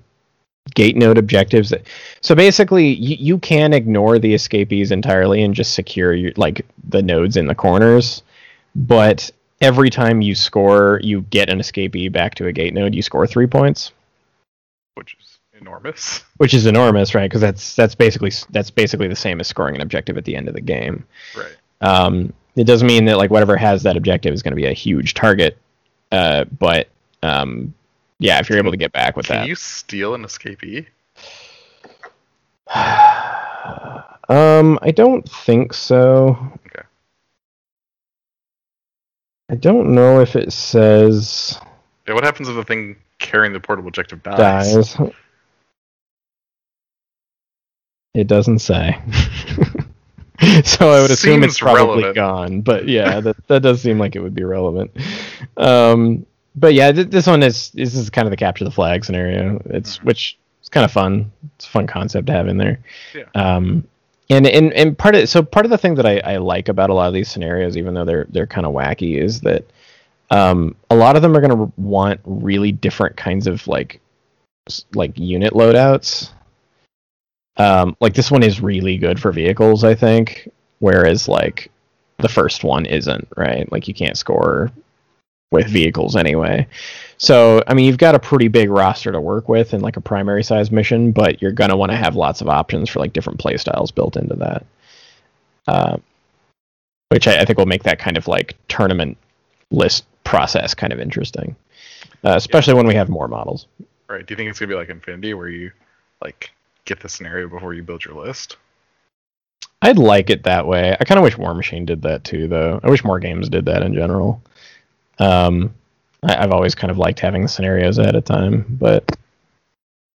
gate node objectives. So basically, you, you can ignore the escapees entirely and just secure your, like the nodes in the corners, but every time you score, you get an escapee back to a gate node. You score three points, which is enormous. which is enormous, right? Because that's that's basically that's basically the same as scoring an objective at the end of the game. Right. Um, it doesn't mean that like whatever has that objective is going to be a huge target, uh, but um, yeah, if you're able to get back with Can that. Can you steal an escapee? um, I don't think so. Okay. I don't know if it says Yeah, what happens if the thing carrying the portable objective dies? dies. It doesn't say. so I would assume it's probably relevant. gone. But yeah, that that does seem like it would be relevant. Um, but yeah, th- this one is this is kind of the capture the flag scenario. It's Mhm. which is kind of fun. It's a fun concept to have in there. Yeah. Um, and and and part of so part of the thing that I, I like about a lot of these scenarios, even though they're they're kind of wacky, is that um, a lot of them are going to want really different kinds of like like unit loadouts. Um, like this one is really good for vehicles, I think, whereas like the first one isn't, right? Like you can't score with vehicles anyway. So, I mean, you've got a pretty big roster to work with in like a primary size mission, but you're going to want to have lots of options for like different play styles built into that. Um, which I, I think will make that kind of like tournament list process kind of interesting, uh, especially when we have more models. Right. Do you think it's gonna be like Infinity, where you like get the scenario before you build your list? I'd like it that way. I kind of wish War Machine did that too, though. I wish more games did that in general. Um, I, I've always kind of liked having the scenarios ahead of time, but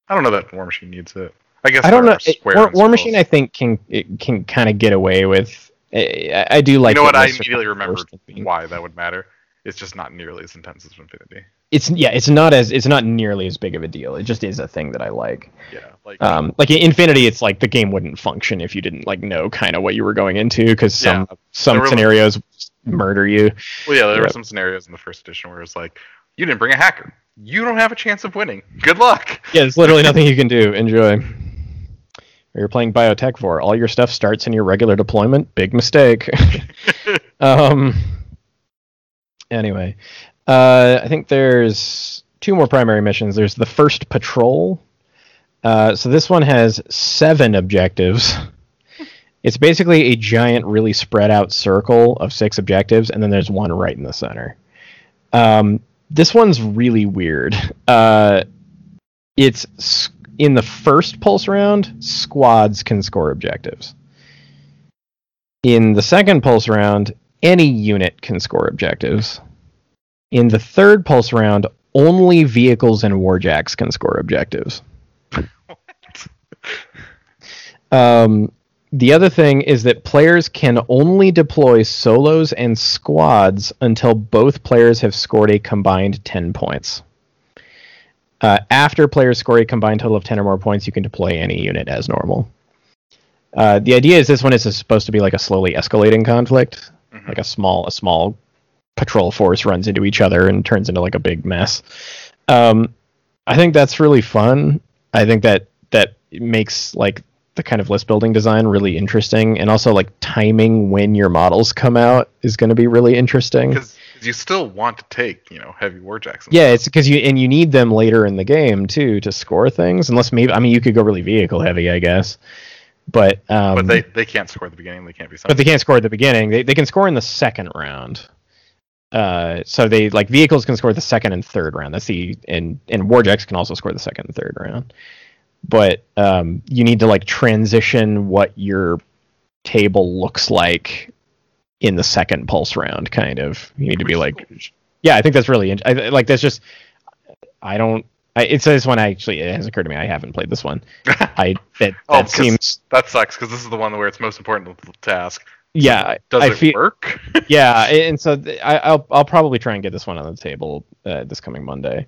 I don't know that War Machine needs it. I guess I don't know. It, War, War Machine, I think, can it can kind of get away with. I, I do like. you know what? I immediately remembered forced to be- why that would matter. It's just not nearly as intense as Infinity. It's yeah, it's not as it's not nearly as big of a deal. It just is a thing that I like. Yeah. Like Um, like in Infinity, it's like the game wouldn't function if you didn't like know kind of what you were going into because some some There were- scenarios murder you. Well, yeah, there Yeah. were some scenarios in the first edition where it's like, you didn't bring a hacker. You don't have a chance of winning. Good luck. Yeah, there's literally nothing you can do. Enjoy. Or you're playing Biotech for all your stuff starts in your regular deployment. Big mistake. um. Anyway, uh, I think there's two more primary missions. There's the first patrol. Uh, so this one has seven objectives. It's basically a giant, really spread out circle of six objectives, and then there's one right in the center. Um, this one's really weird. Uh, it's in the first pulse round, squads can score objectives. In the second pulse round, any unit can score objectives. In the third pulse round, only vehicles and warjacks can score objectives. Um, the other thing is that players can only deploy solos and squads until both players have scored a combined 10 points. Uh, after players score a combined total of 10 or more points, you can deploy any unit as normal. Uh, the idea is this one is supposed to be like a slowly escalating conflict, Mhm. like a small a small patrol force runs into each other and turns into like a big mess. Um, I think that's really fun. I think that that makes like the kind of list building design really interesting, and also like timing when your models come out is going to be really interesting. because you still want to take, you know, heavy warjacks. Yeah, it's because you and you need them later in the game too to score things. Unless maybe I mean you could go really vehicle heavy, I guess. But um, But they, they can't score at the beginning. They can't be. something. but they can't score at the beginning. They they can score in the second round. Uh, so they like vehicles can score the second and third round. That's the and and warjacks can also score the second and third round. But um, you need to like transition what your table looks like in the second pulse round. Kind of, you need to be like, yeah, I think that's really int- I, like that's just. I don't. I, it says one actually. It has occurred to me. I haven't played this one. I that, Oh, that seems that sucks because this is the one where it's most important to ask. yeah. Does I it feel, work? yeah, and so th- I, I'll I'll probably try and get this one on the table uh, this coming Monday,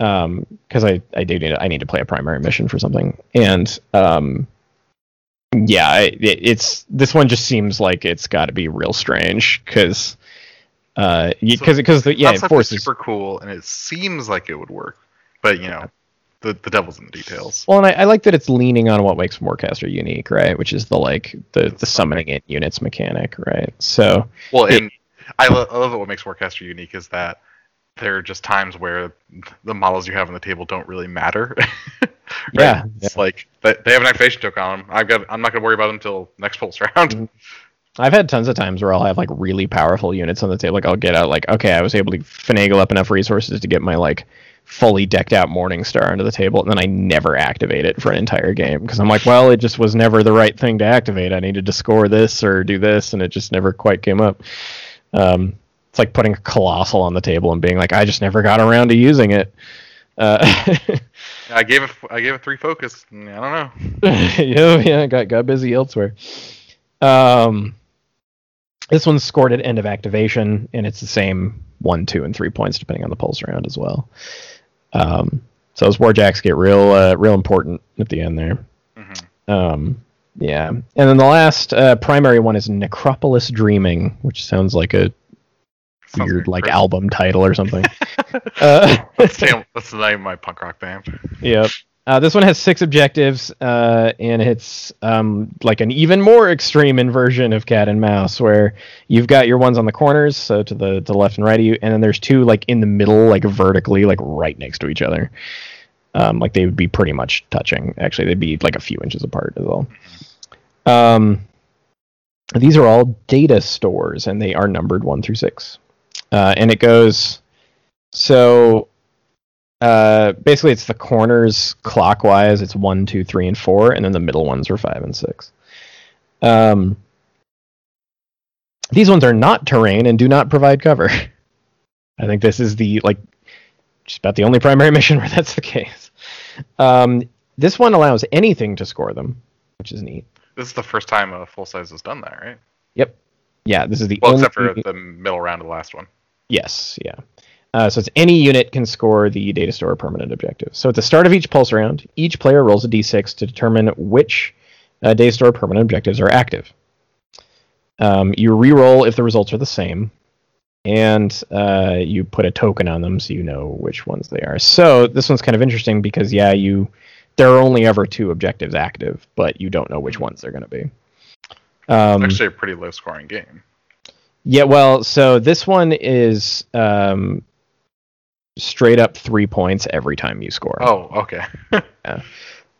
um, because I I do need I need to play a primary mission for something, and um, yeah, it, it's this one just seems like it's got to be real strange because. Uh, because because the yeah, it forces. super cool, and it seems like it would work, but you know, the the devil's in the details. Well, and I, I like that it's leaning on what makes Warcaster unique, right? Which is the like the the summoning in units mechanic, right? So Well, It- and I, lo- I love that what makes Warcaster unique is that there are just times where the models you have on the table don't really matter. right? Yeah, it's like they have an activation token on them. I've got I'm not gonna worry about them until next pulse round. Mhm. I've had tons of times where I'll have like really powerful units on the table. Like I'll get out like, okay, I was able to finagle up enough resources to get my like fully decked out Morning Star onto the table, and then I never activate it for an entire game because I'm like, well, it just was never the right thing to activate. I needed to score this or do this, and it just never quite came up. Um, it's like putting a colossal on the table and being like, I just never got around to using it. Uh, I gave it I gave it three focus. I don't know. yeah, yeah, got got busy elsewhere. Um, this one's scored at end of activation, and it's the same one, two, and three points depending on the pulse round as well. Um, so those warjacks get real, uh, real important at the end there. Mhm. Um, yeah, and then the last uh, primary one is Necropolis Dreaming, which sounds like a Sounds weird like album title or something. uh, That's, the name- that's the name of my punk rock band. Yep. Uh, this one has six objectives, uh, and it's um, like an even more extreme inversion of cat and mouse, where you've got your ones on the corners, so to the to the left and right of you, and then there's two like in the middle, like vertically, like right next to each other. Um, like they would be pretty much touching. Actually, they'd be like a few inches apart as well. Um, these are all data stores, and they are numbered one through six. Uh, and it goes so uh, basically, it's the corners clockwise. It's one, two, three, and four, and then the middle ones are five and six. Um, these ones are not terrain and do not provide cover. I think this is the like just about the only primary mission where that's the case. Um, this one allows anything to score them, which is neat. This is the first time a full size has done that, right? Yep. Yeah, this is the Well, only. except for the middle round of the last one. Yes, yeah. Uh, so it's any unit can score the data store permanent objective. So at the start of each pulse round, each player rolls a d6 to determine which uh, data store permanent objectives are active. Um, you re-roll if the results are the same, and uh, you put a token on them so you know which ones they are. So this one's kind of interesting because yeah, you there are only ever two objectives active, but you don't know which ones they're going to be. Um, It's actually a pretty low scoring game. Yeah, well, so this one is um, straight up three points every time you score. Oh, okay.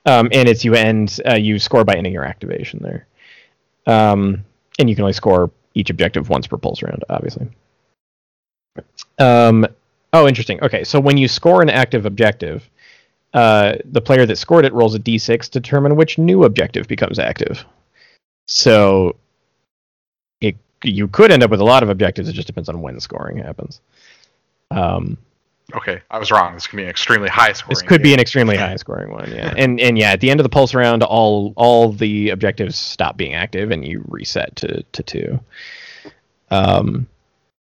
Um, and it's you end uh, you score by ending your activation there. Um, and you can only score each objective once per pulse round, obviously. Um, oh, interesting. Okay, so when you score an active objective, uh, the player that scored it rolls a d6 to determine which new objective becomes active. So you could end up with a lot of objectives. It just depends on when scoring happens. Um, Okay, I was wrong. This could be an extremely high scoring. this could be an extremely high scoring one, yeah. And and yeah, at the end of the pulse round, all all the objectives stop being active, and you reset to to two. Um,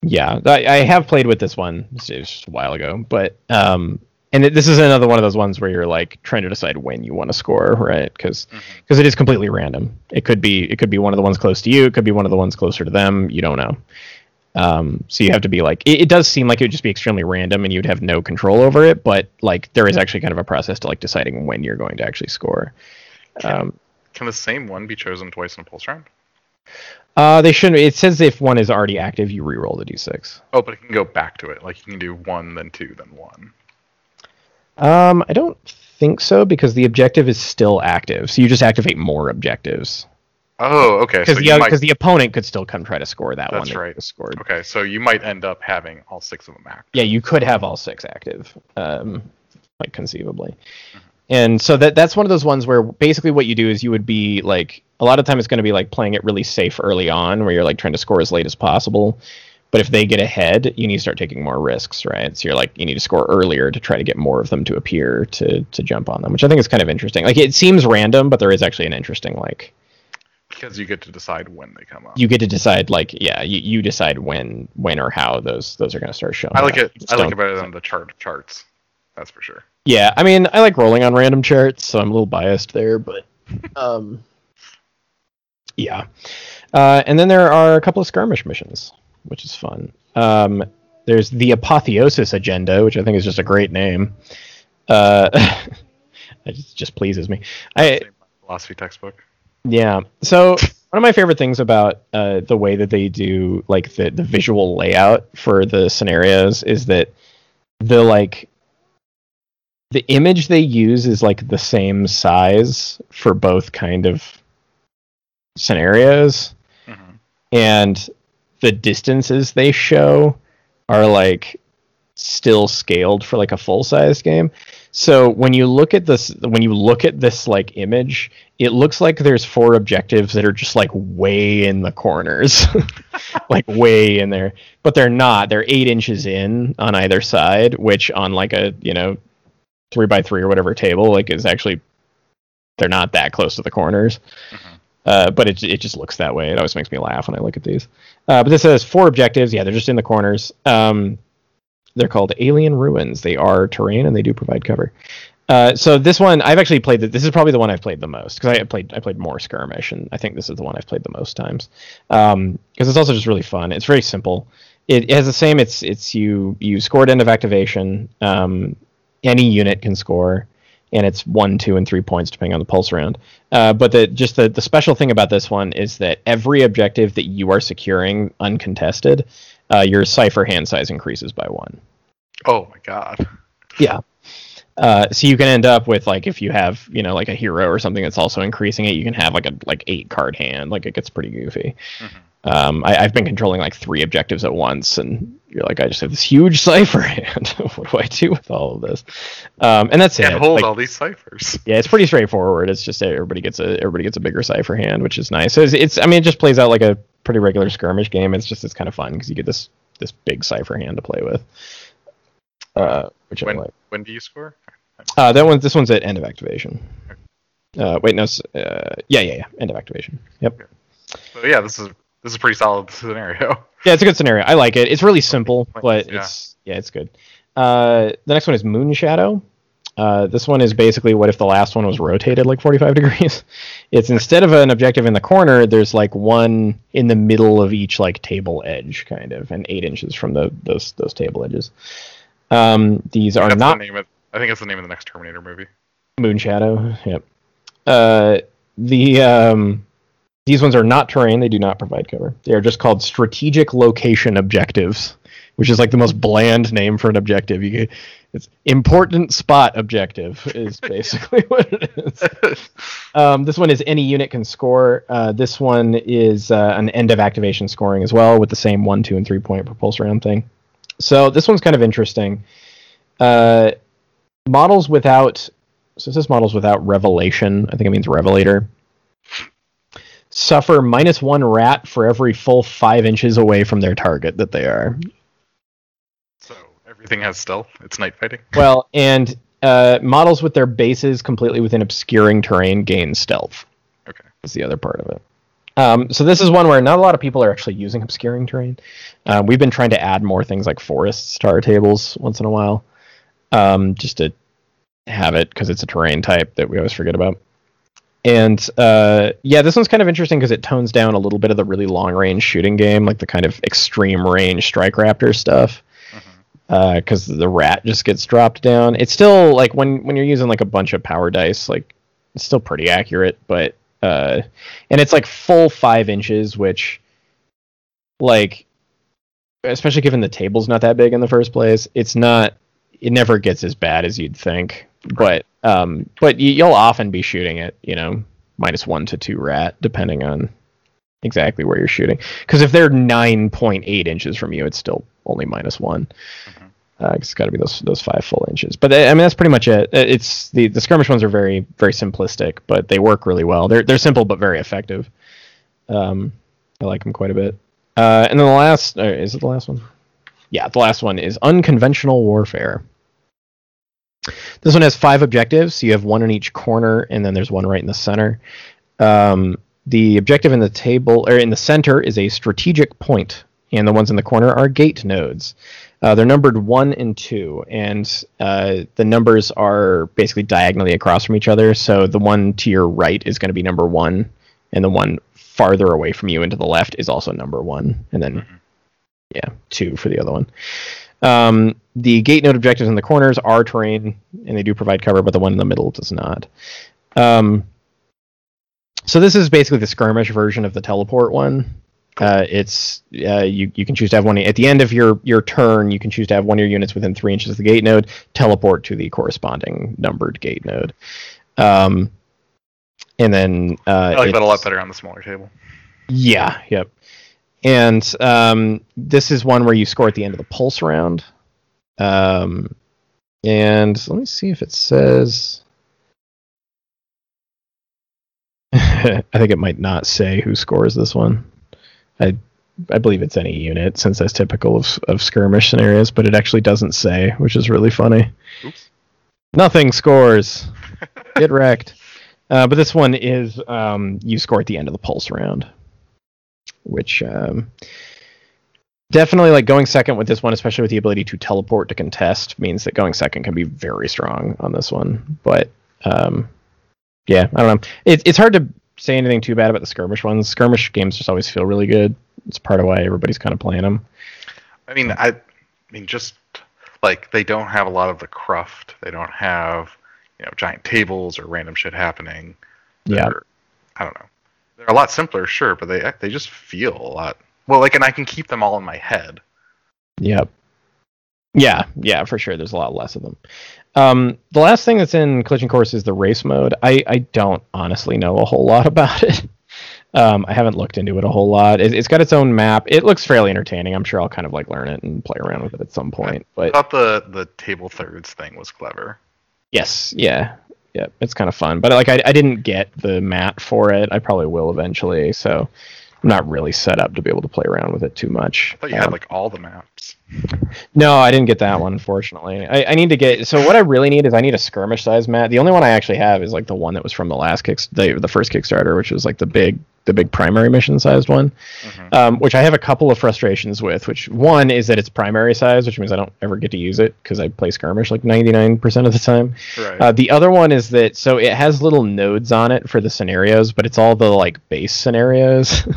yeah, I, I have played with this one. It's just a while ago, but um, and it, this is another one of those ones where you're like trying to decide when you want to score, right? Because Mhm. it is completely random. It could be it could be one of the ones close to you. It could be one of the ones closer to them. You don't know. Um, so you have to be like, it, it does seem like it would just be extremely random and you'd have no control over it, but like there is actually kind of a process to like deciding when you're going to actually score. Um, Can the same one be chosen twice in a pulse round? Uh, they shouldn't. It says if one is already active, you re-roll the d6. Oh, but it can go back to it. Like you can do one, then two, then one. Um, I don't think so because the objective is still active, so you just activate more objectives. Oh, okay. Because So the might. the opponent could still come try to score that one. That's right. Scored. Okay, so you might end up having all six of them active. Yeah, you could have all six active, um, like conceivably. And so that that's one of those ones where basically what you do is you would be like a lot of time it's going to be like playing it really safe early on, where you're like trying to score as late as possible. But if they get ahead, you need to start taking more risks, right? So you're like you need to score earlier to try to get more of them to appear to to jump on them, which I think is kind of interesting. Like it seems random, but there is actually an interesting like Because you get to decide when they come up. you get to decide like yeah you, you decide when when or how those those are going to start showing. I like up. it. Just I like it better than the chart charts. That's for sure. Yeah, I mean, I like rolling on random charts, so I'm a little biased there, but um, yeah. Uh, and then there are a couple of skirmish missions, which is fun. Um, there's the Apotheosis Agenda, which I think is just a great name. Uh, it just, just pleases me. I philosophy textbook. yeah. So one of my favorite things about uh, the way that they do like the the visual layout for the scenarios is that the like the image they use is like the same size for both kind of scenarios hmm and the distances they show are like still scaled for like a full size game. So when you look at this when you look at this like image, it looks like there's four objectives that are just like way in the corners. like way in there. But they're not. They're eight inches in on either side, which on like a, you know, three by three or whatever table, like is actually they're not that close to the corners. Mhm. Uh, but it, it just looks that way. It always makes me laugh when I look at these. Uh, but this has four objectives. Yeah, they're just in the corners. Um, they're called Alien Ruins. They are terrain and they do provide cover. Uh, so this one, I've actually played. The, this is probably the one I've played the most because I played I played more skirmish, and I think this is the one I've played the most times. Because it's also just really fun. It's very simple. It, it has the same. It's it's you you score end of activation. Um, any unit can score, and it's one, two, and three points depending on the pulse round. Uh, but the just the, the special thing about this one is that every objective that you are securing uncontested, uh, your cipher hand size increases by one. Oh my god. Yeah. Uh, so you can end up with like if you have you know like a hero or something that's also increasing it, you can have like a like eight card hand. Like it gets pretty goofy. Mhm. Um, I, I've been controlling like three objectives at once, and you're like, I just have this huge cipher hand. what do I do with all of this? Um, and that's Can't it. hold Like, all these ciphers. yeah, it's pretty straightforward. It's just everybody gets a everybody gets a bigger cipher hand, which is nice. It's, it's I mean, it just plays out like a pretty regular skirmish game. It's just it's kind of fun because you get this this big cipher hand to play with. Uh, which I When like. when do you score? Uh, that one. This one's at end of activation. Uh, wait, no. Uh, yeah, yeah, yeah. End of activation. Yep. So yeah, this is this is a pretty solid scenario. Yeah, it's a good scenario. I like it. It's really simple, but Yeah. it's yeah, it's good. Uh, the next one is Moon Shadow. Uh, this one is basically what if the last one was rotated like 45 degrees. It's instead of an objective in the corner, there's like one in the middle of each like table edge, kind of, and eight inches from the those those table edges. Um, these are That's not the name of. I think it's the name of the next Terminator movie. Moon Shadow. Yep. Uh, the um, these ones are not terrain. They do not provide cover. They are just called strategic location objectives, which is like the most bland name for an objective. You get, it's important spot objective is basically what it is. Um, this one is any unit can score. Uh, this one is uh, an end of activation scoring as well, with the same one, two, and three point pulse round thing. So this one's kind of interesting. Uh, models without so this models without revelation. I think it means revelator. Suffer minus one rat for every full five inches away from their target that they are. So everything has stealth. It's night fighting. Well, and uh, models with their bases completely within obscuring terrain gain stealth. Okay. Is the other part of it. Um, so this is one where not a lot of people are actually using obscuring terrain. Uh, we've been trying to add more things like forests to our tables once in a while, um, just to have it because it's a terrain type that we always forget about. And uh, yeah, this one's kind of interesting because it tones down a little bit of the really long range shooting game, like the kind of extreme range Strike Raptor stuff because the rat just gets dropped down. It's still like when when you're using like a bunch of power dice, like it's still pretty accurate, but uh, and it's like full five inches, which like especially given the table's not that big in the first place, it's not it never gets as bad as you'd think. But um but you, you'll often be shooting at, you know, minus 1 to 2 rat depending on exactly where you're shooting. Cuz if they're 9.8 inches from you, it's still only minus 1. Mhm. Uh, it's got to be those those five full inches, but I mean that's pretty much it. Uh, It's the the skirmish ones are very very simplistic, but they work really well. They're they're simple but very effective. Um, I like them quite a bit. Uh, and then the last uh, is it the last one? Yeah, the last one is unconventional warfare. This one has five objectives. So you have one in each corner, and then there's one right in the center. Um, the objective in the table or in the center is a strategic point, and the ones in the corner are gate nodes. Uh, they're numbered one and two, and uh, the numbers are basically diagonally across from each other. So the one to your right is going to be number one, and the one farther away from you and to the left is also number one, and then Mhm. yeah, two for the other one. Um, the gate node objectives in the corners are terrain, and they do provide cover, but the one in the middle does not. Um, so this is basically the skirmish version of the teleport one. Uh, it's uh, you you can choose to have one at the end of your your turn. You can choose to have one of your units within three inches of the gate node teleport to the corresponding numbered gate node. Um, and then uh, I like that a lot better on the smaller table. yeah, yep. And um, this is one where you score at the end of the pulse round. Um, and let me see if it says. I think it might not say who scores this one. I I believe it's any unit since that's typical of of skirmish scenarios, but it actually doesn't say, which is really funny. Oops. Nothing scores. Get wrecked. Uh, but this one is um, you score at the end of the pulse round, which um, definitely like going second with this one, especially with the ability to teleport to contest, means that going second can be very strong on this one. But um, yeah, I don't know. It, it's hard to say anything too bad about the skirmish ones. Skirmish games just always feel really good. It's part of why everybody's kind of playing them. I mean, I, I mean, just like they don't have a lot of the cruft. They don't have, you know, giant tables or random shit happening. Yeah. They're- I don't know. They're a lot simpler, sure, but they they just feel a lot. Well, like, and I can keep them all in my head. Yep. Yeah, yeah, for sure. There's a lot less of them. Um, the last thing that's in Collision Course is the race mode. I, I don't honestly know a whole lot about it. Um, I haven't looked into it a whole lot. It, it's got its own map. It looks fairly entertaining. I'm sure I'll kind of like learn it and play around with it at some point. But I thought the the table thirds thing was clever. yes, yeah, yeah, it's kind of fun. But like, I, I didn't get the mat for it. I probably will eventually. So I'm not really set up to be able to play around with it too much. I thought you Um, had like all the maps. No, I didn't get that one, unfortunately. I, I need to get. So what I really need is I need a skirmish size mat. The only one I actually have is like the one that was from the last kick, the, the first Kickstarter, which was like the big, the big primary mission sized one. Mhm. Um, which I have a couple of frustrations with. Which one is that it's primary size, which means I don't ever get to use it because I play skirmish like ninety nine percent of the time. Right. Uh, the other one is that so it has little nodes on it for the scenarios, but it's all the like base scenarios.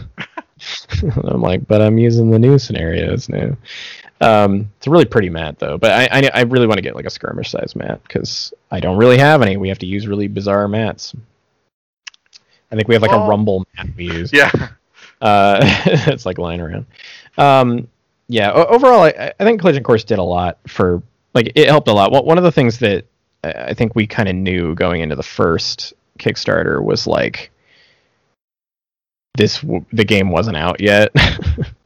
I'm like, but I'm using the new scenarios now. Um, it's a really pretty mat though, but I I, I really want to get like a skirmish size mat because I don't really have any. We have to use really bizarre mats. I think we have like a rumble mat we use. yeah. Uh, it's like lying around. Um, yeah. O- overall, I, I think Collision Course did a lot for like it helped a lot. One of the things that I think we kind of knew going into the first Kickstarter was like this the game wasn't out yet.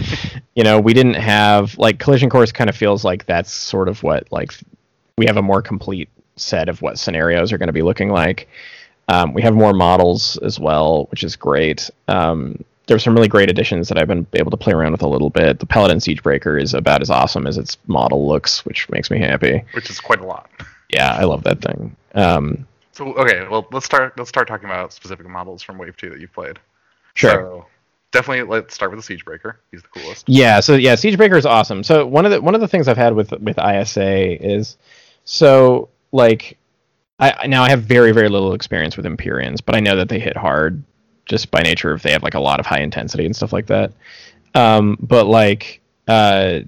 you know, we didn't have like Collision Course kind of feels like that's sort of what like we have a more complete set of what scenarios are going to be looking like. Um, we have more models as well, which is great. Um, there were some really great additions that I've been able to play around with a little bit. The Paladin Siegebreaker is about as awesome as its model looks, which makes me happy. Which is quite a lot. Yeah, I love that thing. Um, So okay, well let's start let's start talking about specific models from Wave Two that you've played. sure. So, definitely let's start with the Siegebreaker. He's the coolest. Yeah, so yeah, Siegebreaker is awesome. So one of the one of the things I've had with with ISA is so like I now I have very very little experience with Empyreans, but I know that they hit hard just by nature of they have like a lot of high intensity and stuff like that. Um, but like uh,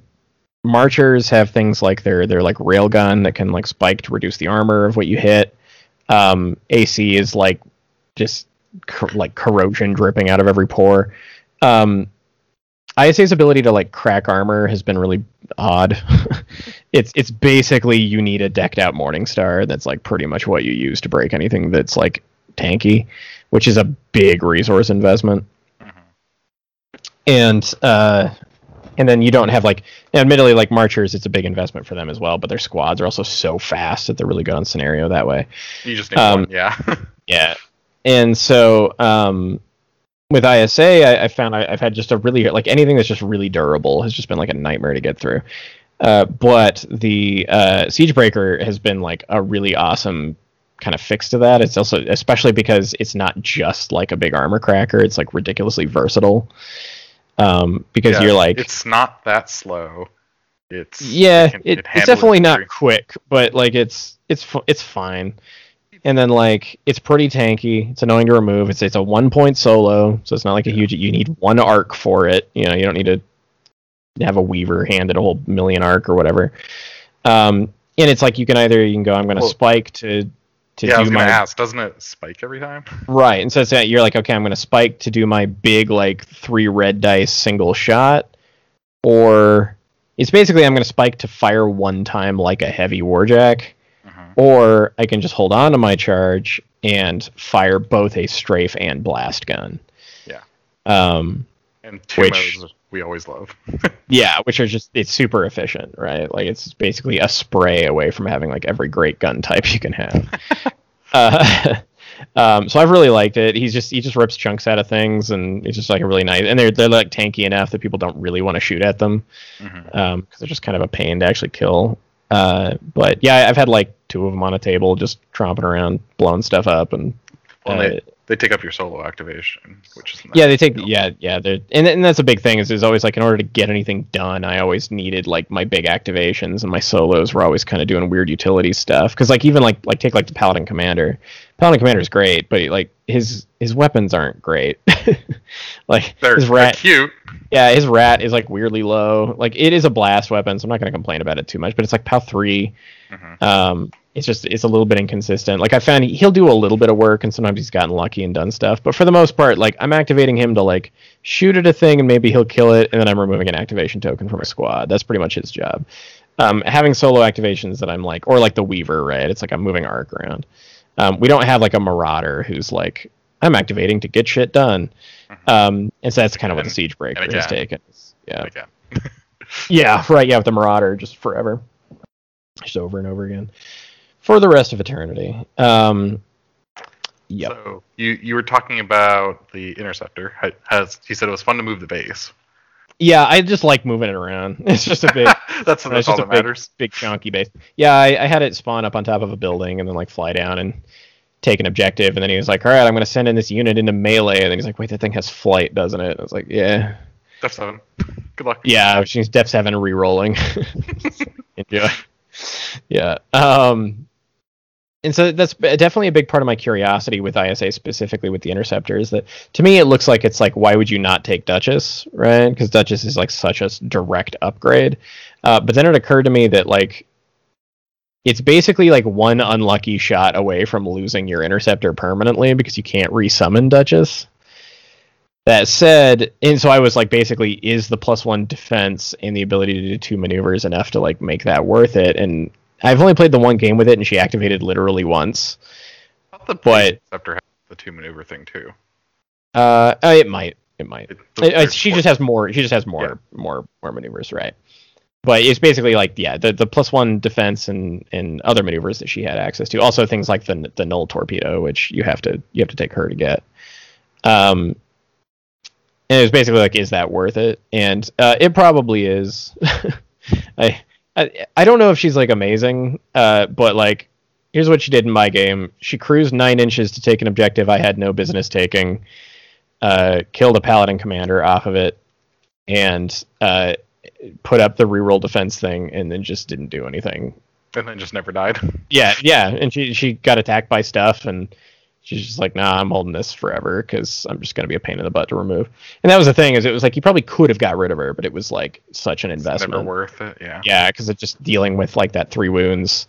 Marchers have things like their their like railgun that can like spike to reduce the armor of what you hit. Um, AC is like just like corrosion dripping out of every pore. Um, ISA's ability to like crack armor has been really odd. it's it's basically you need a decked out Morningstar. That's like pretty much what you use to break anything that's like tanky, which is a big resource investment. And uh, and then you don't have like admittedly like marchers it's a big investment for them as well but their squads are also so fast that they're really good on scenario that way You just need Um, one, yeah. yeah and so um with isa i, I found I, i've had just a really like anything that's just really durable has just been like a nightmare to get through uh, but the uh, siegebreaker has been like a really awesome kind of fix to that it's also especially because it's not just like a big armor cracker it's like ridiculously versatile um, because Yeah, you're like it's not that slow. It's yeah, it it, it it's definitely not quick, but like it's it's it's fine. And then like it's pretty tanky. It's annoying to remove. It's it's a one point solo, so it's not like a huge. You need one arc for it. You know, you don't need to have a weaver hand handed a whole million arc or whatever. Um, and it's like you can either you can go. I'm going to Well- spike to to Yeah, I was gonna my ask, doesn't it spike every time? Right, and so it's that you're like, okay, I'm going to spike to do my big like three red dice single shot, or it's basically I'm going to spike to fire one time like a heavy warjack. Or I can just hold on to my charge and fire both a strafe and blast gun. Yeah. Um. And two Which- modes we always love. Yeah, which are just it's super efficient, right? Like it's basically a spray away from having like every great gun type you can have. uh, um, so I've really liked it. He's just he just rips chunks out of things, and it's just like a really nice. And they're they're like tanky enough that people don't really want to shoot at them because they're just kind of a pain to actually kill. Uh, but yeah, I've had like two of them on a table just tromping around, blowing stuff up, and Well, uh, they, they take up your solo activation, which is yeah, they take yeah yeah. And and that's a big thing is is always like in order to get anything done, I always needed like my big activations and my solos were always kind of doing weird utility stuff because like even like like take like the paladin commander, paladin commander is great, but like his his weapons aren't great. like They're, his they're cute. Yeah, his rat is like weirdly low. Like it is a blast weapon, so I'm not going to complain about it too much. But it's like POW three. Mhm. Um, it's just it's a little bit inconsistent. Like I found he- he'll do a little bit of work, and sometimes he's gotten lucky and done stuff. But for the most part, like I'm activating him to like shoot at a thing, and maybe he'll kill it, and then I'm removing an activation token from a squad. That's pretty much his job. Um, having solo activations that I'm like, or like the Weaver, right? It's like I'm moving arc around. Um, we don't have like a Marauder who's like I'm activating to get shit done. Um, and so that's kind of what the Siege Breaker and has taken. Yeah. Yeah, right. Yeah, with the Marauder, just forever, just over and over again, for the rest of eternity. Um, yep. So you you were talking about the interceptor. Ha- Has he said it was fun to move the base? Yeah, I just like moving it around. It's just a big, that's that's just all a that big, matters. big chunky base. Yeah, I, I had it spawn up on top of a building and then like fly down and take an objective. And then he was like, "All right, I'm going to send in this unit into melee." And then he's like, "Wait, that thing has flight, doesn't it?" And I was like, "Yeah, Def seven. Good luck. yeah." Which means Def Seven re-rolling. Enjoy. Yeah. Um, and so that's definitely a big part of my curiosity with ISA, specifically with the interceptor, is that to me it looks like it's like why would you not take Duchess, right? Because Duchess is like such a direct upgrade. Uh, but then it occurred to me that like it's basically like one unlucky shot away from losing your interceptor permanently because you can't resummon Duchess. That said, and so I was like, basically, is the plus one defense and the ability to do two maneuvers enough to like make that worth it? And I've only played the one game with it, and she activated literally once. The But- interceptor has the two maneuver thing too. Uh, it might, it might. It- I- I- she just has more. She just has more, Yeah. more, more maneuvers, right? But it's basically like, yeah, the, the plus one defense and, and other maneuvers that she had access to. Also, things like the the null torpedo, which you have to you have to take her to get. Um, and it was basically like, is that worth it? And uh, it probably is. I, I I don't know if she's like amazing, uh, but like, here's what she did in my game. She cruised nine inches to take an objective I had no business taking uh, killed a paladin commander off of it, and uh, put up the reroll defense thing, and then just didn't do anything. and then just never died. Yeah, yeah, and she she got attacked by stuff, and she's just like, nah, I'm holding this forever because I'm just gonna be a pain in the butt to remove. And that was the thing is, it was like you probably could have got rid of her, but it was like such an It's investment. never worth it. Yeah. Yeah, because it's just dealing with like that three wounds,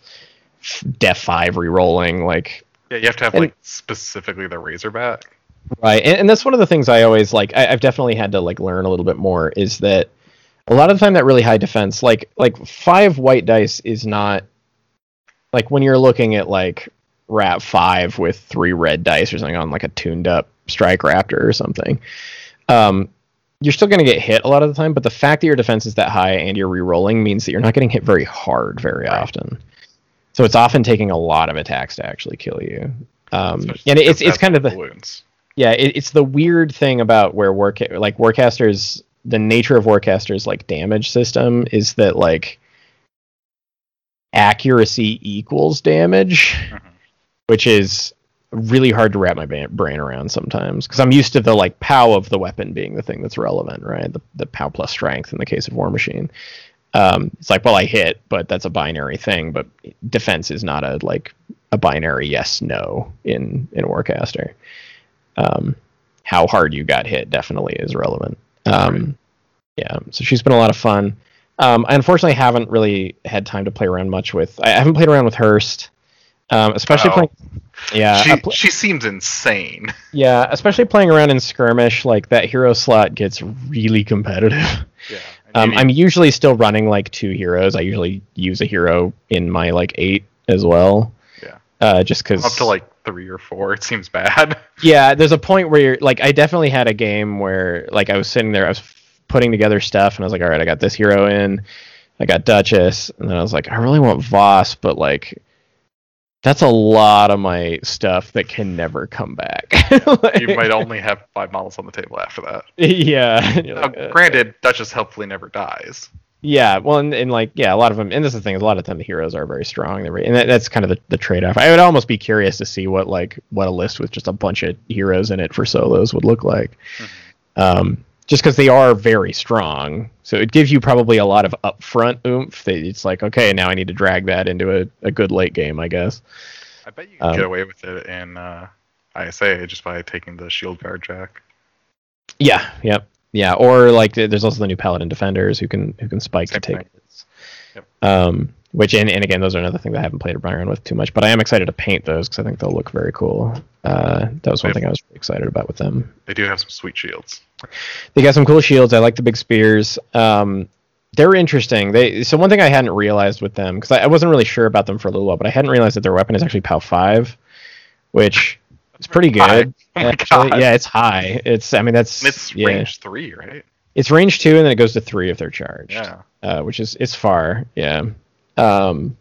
def five re-rolling, like Yeah, you have to have And- like specifically the Razorback. Right, and, and that's one of the things I always like. I, I've definitely had to like learn a little bit more. Is that a lot of the time that really high defense, like like five white dice, is not like when you're looking at like Rat five with three red dice or something on like a tuned up Strike Raptor or something. Um, you're still going to get hit a lot of the time, but the fact that your defense is that high and you're re-rolling means that you're not getting hit very hard very Right. often. So it's often taking a lot of attacks to actually kill you. Um, and it's it's kind of the balloons. yeah, it, it's the weird thing about where work like Warcasters, the nature of Warcasters like damage system is that like accuracy equals damage, Mhm. which is really hard to wrap my ba- brain around sometimes because I'm used to the like pow of the weapon being the thing that's relevant, right? The the pow plus strength in the case of War Machine. Um, it's like, well, I hit, but that's a binary thing. But defense is not a like a binary yes no in in Warcaster um, how hard you got hit definitely is relevant. Um, Yeah, so she's been a lot of fun. Um, I unfortunately haven't really had time to play around much with. I haven't played around with Hurst, um, especially Oh. playing. Yeah, she pl- she seems insane. yeah, especially playing around in skirmish. Like that hero slot gets really competitive. Yeah. Um, I'm usually still running like two heroes. I usually use a hero in my like eight as well. Uh, just because up to like three or four. It seems bad. Yeah, there's a point where you're like, I definitely had a game where like I was sitting there, I was putting together stuff, and I was like, all right, I got this hero in, I got Duchess, and then I was like, I really want Voss, but like, that's a lot of my stuff that can never come back. you might only have five models on the table after that. yeah. Like, uh, granted, Duchess helpfully never dies. Yeah, well, and, and like, yeah, a lot of them, and this is the thing, is a lot of the time the heroes are very strong, they're very, and that, that's kind of the, the trade off. I would almost be curious to see what like what a list with just a bunch of heroes in it for solos would look like, um, just because they are very strong. So it gives you probably a lot of upfront oomph. That it's like, okay, now I need to drag that into a, a good late game, I guess. I bet you can Um, get away with it in uh, ISA just by taking the shield guard jack. Yeah, yep, yeah. Or like, there's also the new paladin defenders who can who can spike Same to take. Yep. Um, which and, and again, those are another thing that I haven't played around with too much, but I am excited to paint those because I think they'll look very cool. Uh, that was one Yep. thing I was really excited about with them. They do have some sweet shields. They got some cool shields. I like the big spears. Um, they're interesting. They so one thing I hadn't realized with them because I, I wasn't really sure about them for a little while, but I hadn't realized that their weapon is actually POW five, which is pretty good. Oh my actually. God. Yeah, it's high. It's I mean that's And it's yeah. range three, right? It's range two, and then it goes to three if they're charged. Yeah. Uh, which is it's far. Yeah. Um,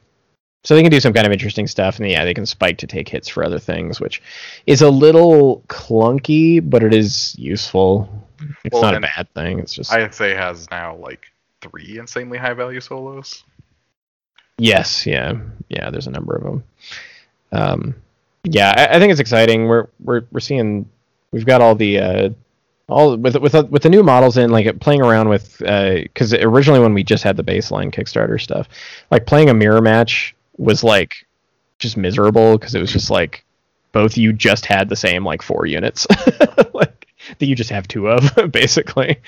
so they can do some kind of interesting stuff, and yeah, they can spike to take hits for other things, which is a little clunky, but it is useful. It's Well, not a bad thing. It's just ISA has now like three insanely high value solos. yes, yeah, yeah. There's a number of them. Um, yeah, I, I think it's exciting. We're we're we're seeing we've got all the uh, all with with with the new models in like playing around with because originally when we just had the baseline Kickstarter stuff, like playing a mirror match was like just miserable because it was just like both you just had the same like four units like that you just have two of basically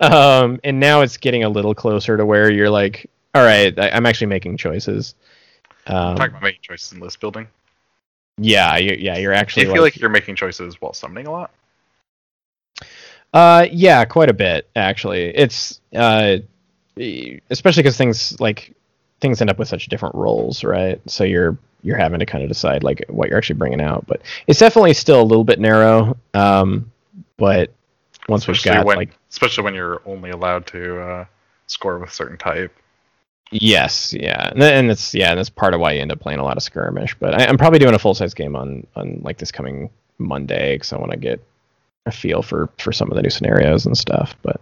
um and now it's getting a little closer to where you're like all right I, i'm actually making choices um, Talking about making choices in list building. Yeah you, yeah you're Do actually you feel like you're making choices while summoning a lot? Uh, yeah, quite a bit actually. It's uh, especially because things like things end up with such different roles, right? So you're you're having to kind of decide like what you're actually bringing out. But it's definitely still a little bit narrow. Um, but once we've Especially got when, like especially when you're only allowed to uh, score with certain type. Yes, yeah, and, and it's yeah, and that's part of why you end up playing a lot of skirmish. But I, I'm probably doing a full size game on on like this coming Monday because I want to get a feel for for some of the new scenarios and stuff. But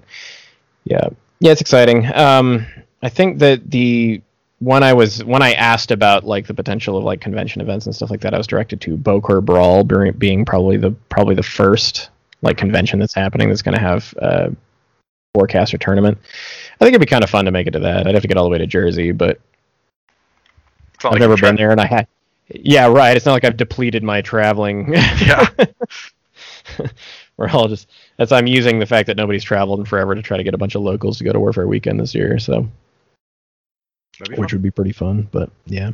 yeah, yeah, it's exciting. Um, I think that the when I was when I asked about like the potential of like convention events and stuff like that, I was directed to Bokor Brawl being, probably the probably the first like convention that's happening that's going to have a Warcaster tournament. I think it'd be kind of fun to make it to that. I'd have to get all the way to Jersey, but I've never been there, and I had. Yeah, right. It's not like I've depleted my traveling. Yeah. We're all just that's I'm using the fact that nobody's traveled in forever to try to get a bunch of locals to go to Warfare Weekend this year. So which would be pretty fun. But yeah.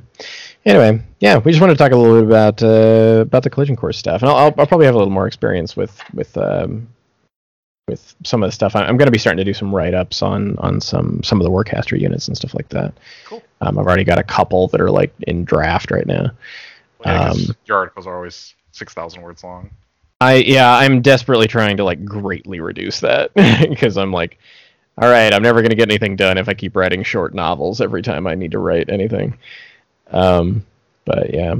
Anyway, yeah, we just wanted to talk a little bit about uh, about the collision course stuff, and I'll, I'll, I'll probably have a little more experience with with um, with some of the stuff. I'm going to be starting to do some write ups on on some some of the Warcaster units and stuff like that. Cool. Um, I've already got a couple that are like in draft right now. Yeah, um, your articles are always six thousand words long. I yeah, I'm desperately trying to like greatly reduce that because I'm like, all right, I'm never gonna get anything done if I keep writing short novels every time I need to write anything. Um, but yeah.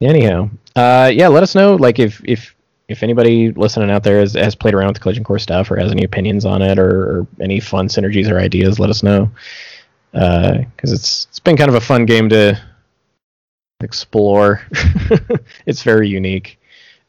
Anyhow, uh, yeah, let us know like if if if anybody listening out there has, has played around with the collision course stuff or has any opinions on it or, or any fun synergies or ideas, let us know. Because it's it's been kind of a fun game to explore. it's very unique.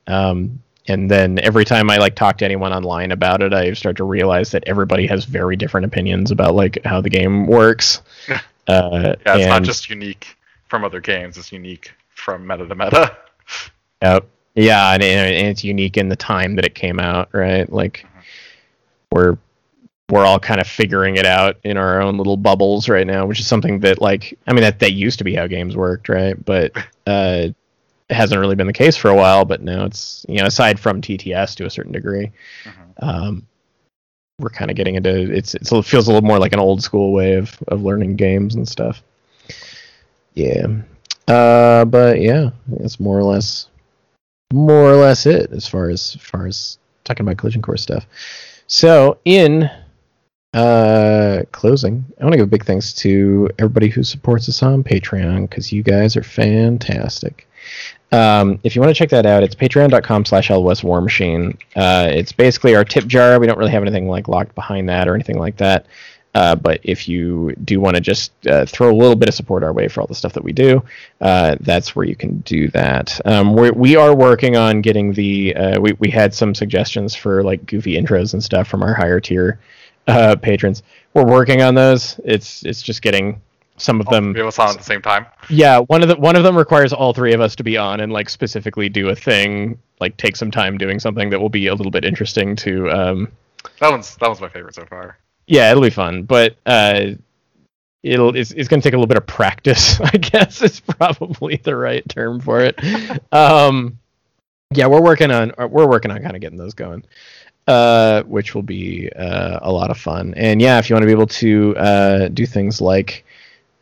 Um, and then every time I like talk to anyone online about it, I start to realize that everybody has very different opinions about like how the game works. Uh, Yeah, it's not just unique from other games. It's unique from meta to meta. Yep. Yeah, and, and it's unique in the time that it came out, right? Like we're we're all kind of figuring it out in our own little bubbles right now, which is something that like I mean that that used to be how games worked, right? But uh it hasn't really been the case for a while, but now it's you know, aside from TTS to a certain degree, Mhm. um we're kind of getting into it's, it's it feels a little more like an old school way of of learning games and stuff. Yeah. Uh but yeah, it's more or less more or less it as far as, as far as talking about collision course stuff. So in uh closing, I want to give a big thanks to everybody who supports us on Patreon because you guys are fantastic. Um, if you want to check that out, it's patreon.com slash LOS War Machine. Uh, it's basically our tip jar. We don't really have anything like locked behind that or anything like that. Uh, but if you do want to just uh, throw a little bit of support our way for all the stuff that we do, uh, that's where you can do that. Um, we're, we are working on getting the. Uh, we we had some suggestions for like goofy intros and stuff from our higher tier uh, patrons. We're working on those. It's it's just getting some of All them. three of us on at the same time. Yeah, one of the one of them requires all three of us to be on and like specifically do a thing, like take some time doing something that will be a little bit interesting to. Um, That one's that one's my favorite so far. Yeah, it'll be fun, but uh, it'll it's, it's going to take a little bit of practice. I guess is probably the right term for it. um, yeah, we're working on uh, we're working on kind of getting those going, uh, which will be uh, a lot of fun. And yeah, if you want to be able to uh, do things like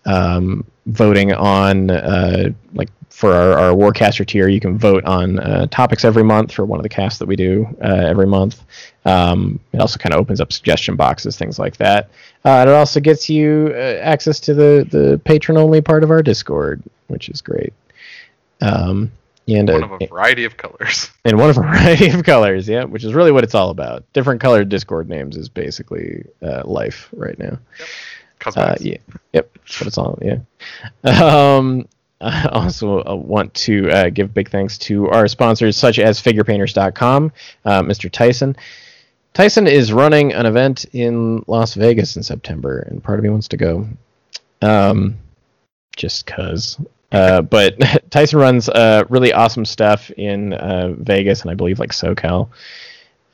um, voting on uh, like for our, our Warcaster tier, you can vote on uh, topics every month for one of the casts that we do uh, every month. Um, it also kind of opens up suggestion boxes, things like that. Uh, and it also gets you uh, access to the the patron only part of our Discord, which is great. Um, and One uh, of a variety of colors. in one of a variety of colors, yeah, which is really what it's all about. Different colored Discord names is basically uh, life right now. Uh, yeah, yep, that's what it's all. Yeah. Um, I also uh, want to uh, give big thanks to our sponsors, such as FigurePainters.com, uh, Mr. Tyson. Tyson is running an event in Las Vegas in September, and part of me wants to go, um, just cause. Uh, but Tyson runs uh, really awesome stuff in uh, Vegas and I believe like SoCal.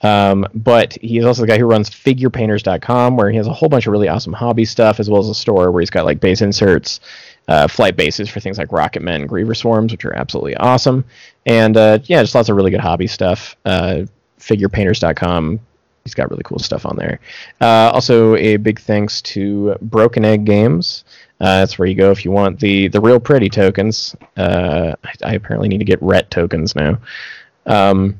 Um, but he's also the guy who runs figurepainters.com, where he has a whole bunch of really awesome hobby stuff, as well as a store where he's got like base inserts, uh, flight bases for things like Rocket Men, and Griever Swarms, which are absolutely awesome, and uh, yeah, just lots of really good hobby stuff. Uh, figurepainters.com. He's got really cool stuff on there. Uh, also, a big thanks to Broken Egg Games. Uh, that's where you go if you want the the real pretty tokens. Uh, I, I apparently need to get ret tokens now. Um,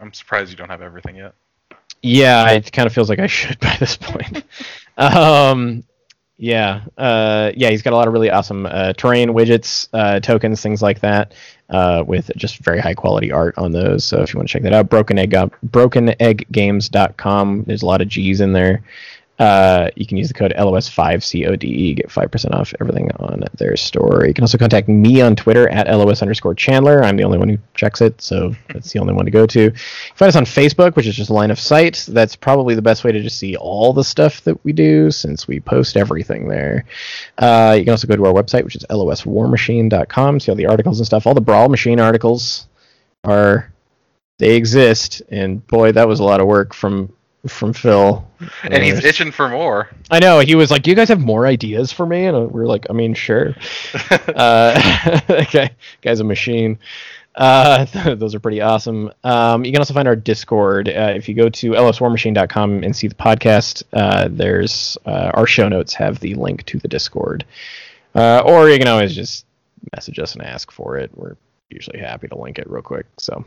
I'm surprised you don't have everything yet. yeah, it kind of feels like I should by this point. um, yeah, uh, yeah, he's got a lot of really awesome uh, terrain widgets, uh, tokens, things like that, uh, with just very high quality art on those. So if you want to check that out, Broken Egg, BrokenEggGames.com. There's a lot of G's in there. Uh, you can use the code LOS5CODE, get 5% off everything on their store. You can also contact me on Twitter at LOS underscore Chandler. I'm the only one who checks it, so that's the only one to go to. Find us on Facebook, which is just line of sight. That's probably the best way to just see all the stuff that we do since we post everything there. Uh, you can also go to our website, which is loswarmachine.com, see all the articles and stuff. All the Brawl Machine articles are they exist, and boy, that was a lot of work from from Phil. and he's itching for more. I know he was like, "Do you guys have more ideas for me?" And we were like, "I mean, sure." Uh, okay, guy's a machine. Uh, those are pretty awesome. Um, you can also find our Discord uh, if you go to loswarmachine.com and see the podcast. Uh, there's uh, our show notes have the link to the Discord, uh, or you can always just message us and ask for it. We're usually happy to link it real quick. So,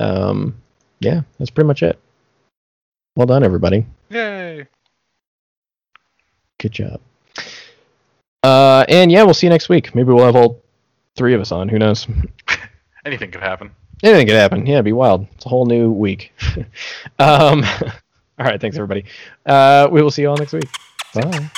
um, yeah, that's pretty much it. Well done, everybody. Yay! Good job. Uh, and yeah, we'll see you next week. Maybe we'll have all three of us on. Who knows? Anything could happen. Anything could happen. Yeah, it'd be wild. It's a whole new week. um, all right, thanks everybody. Uh, we will see you all next week. Bye.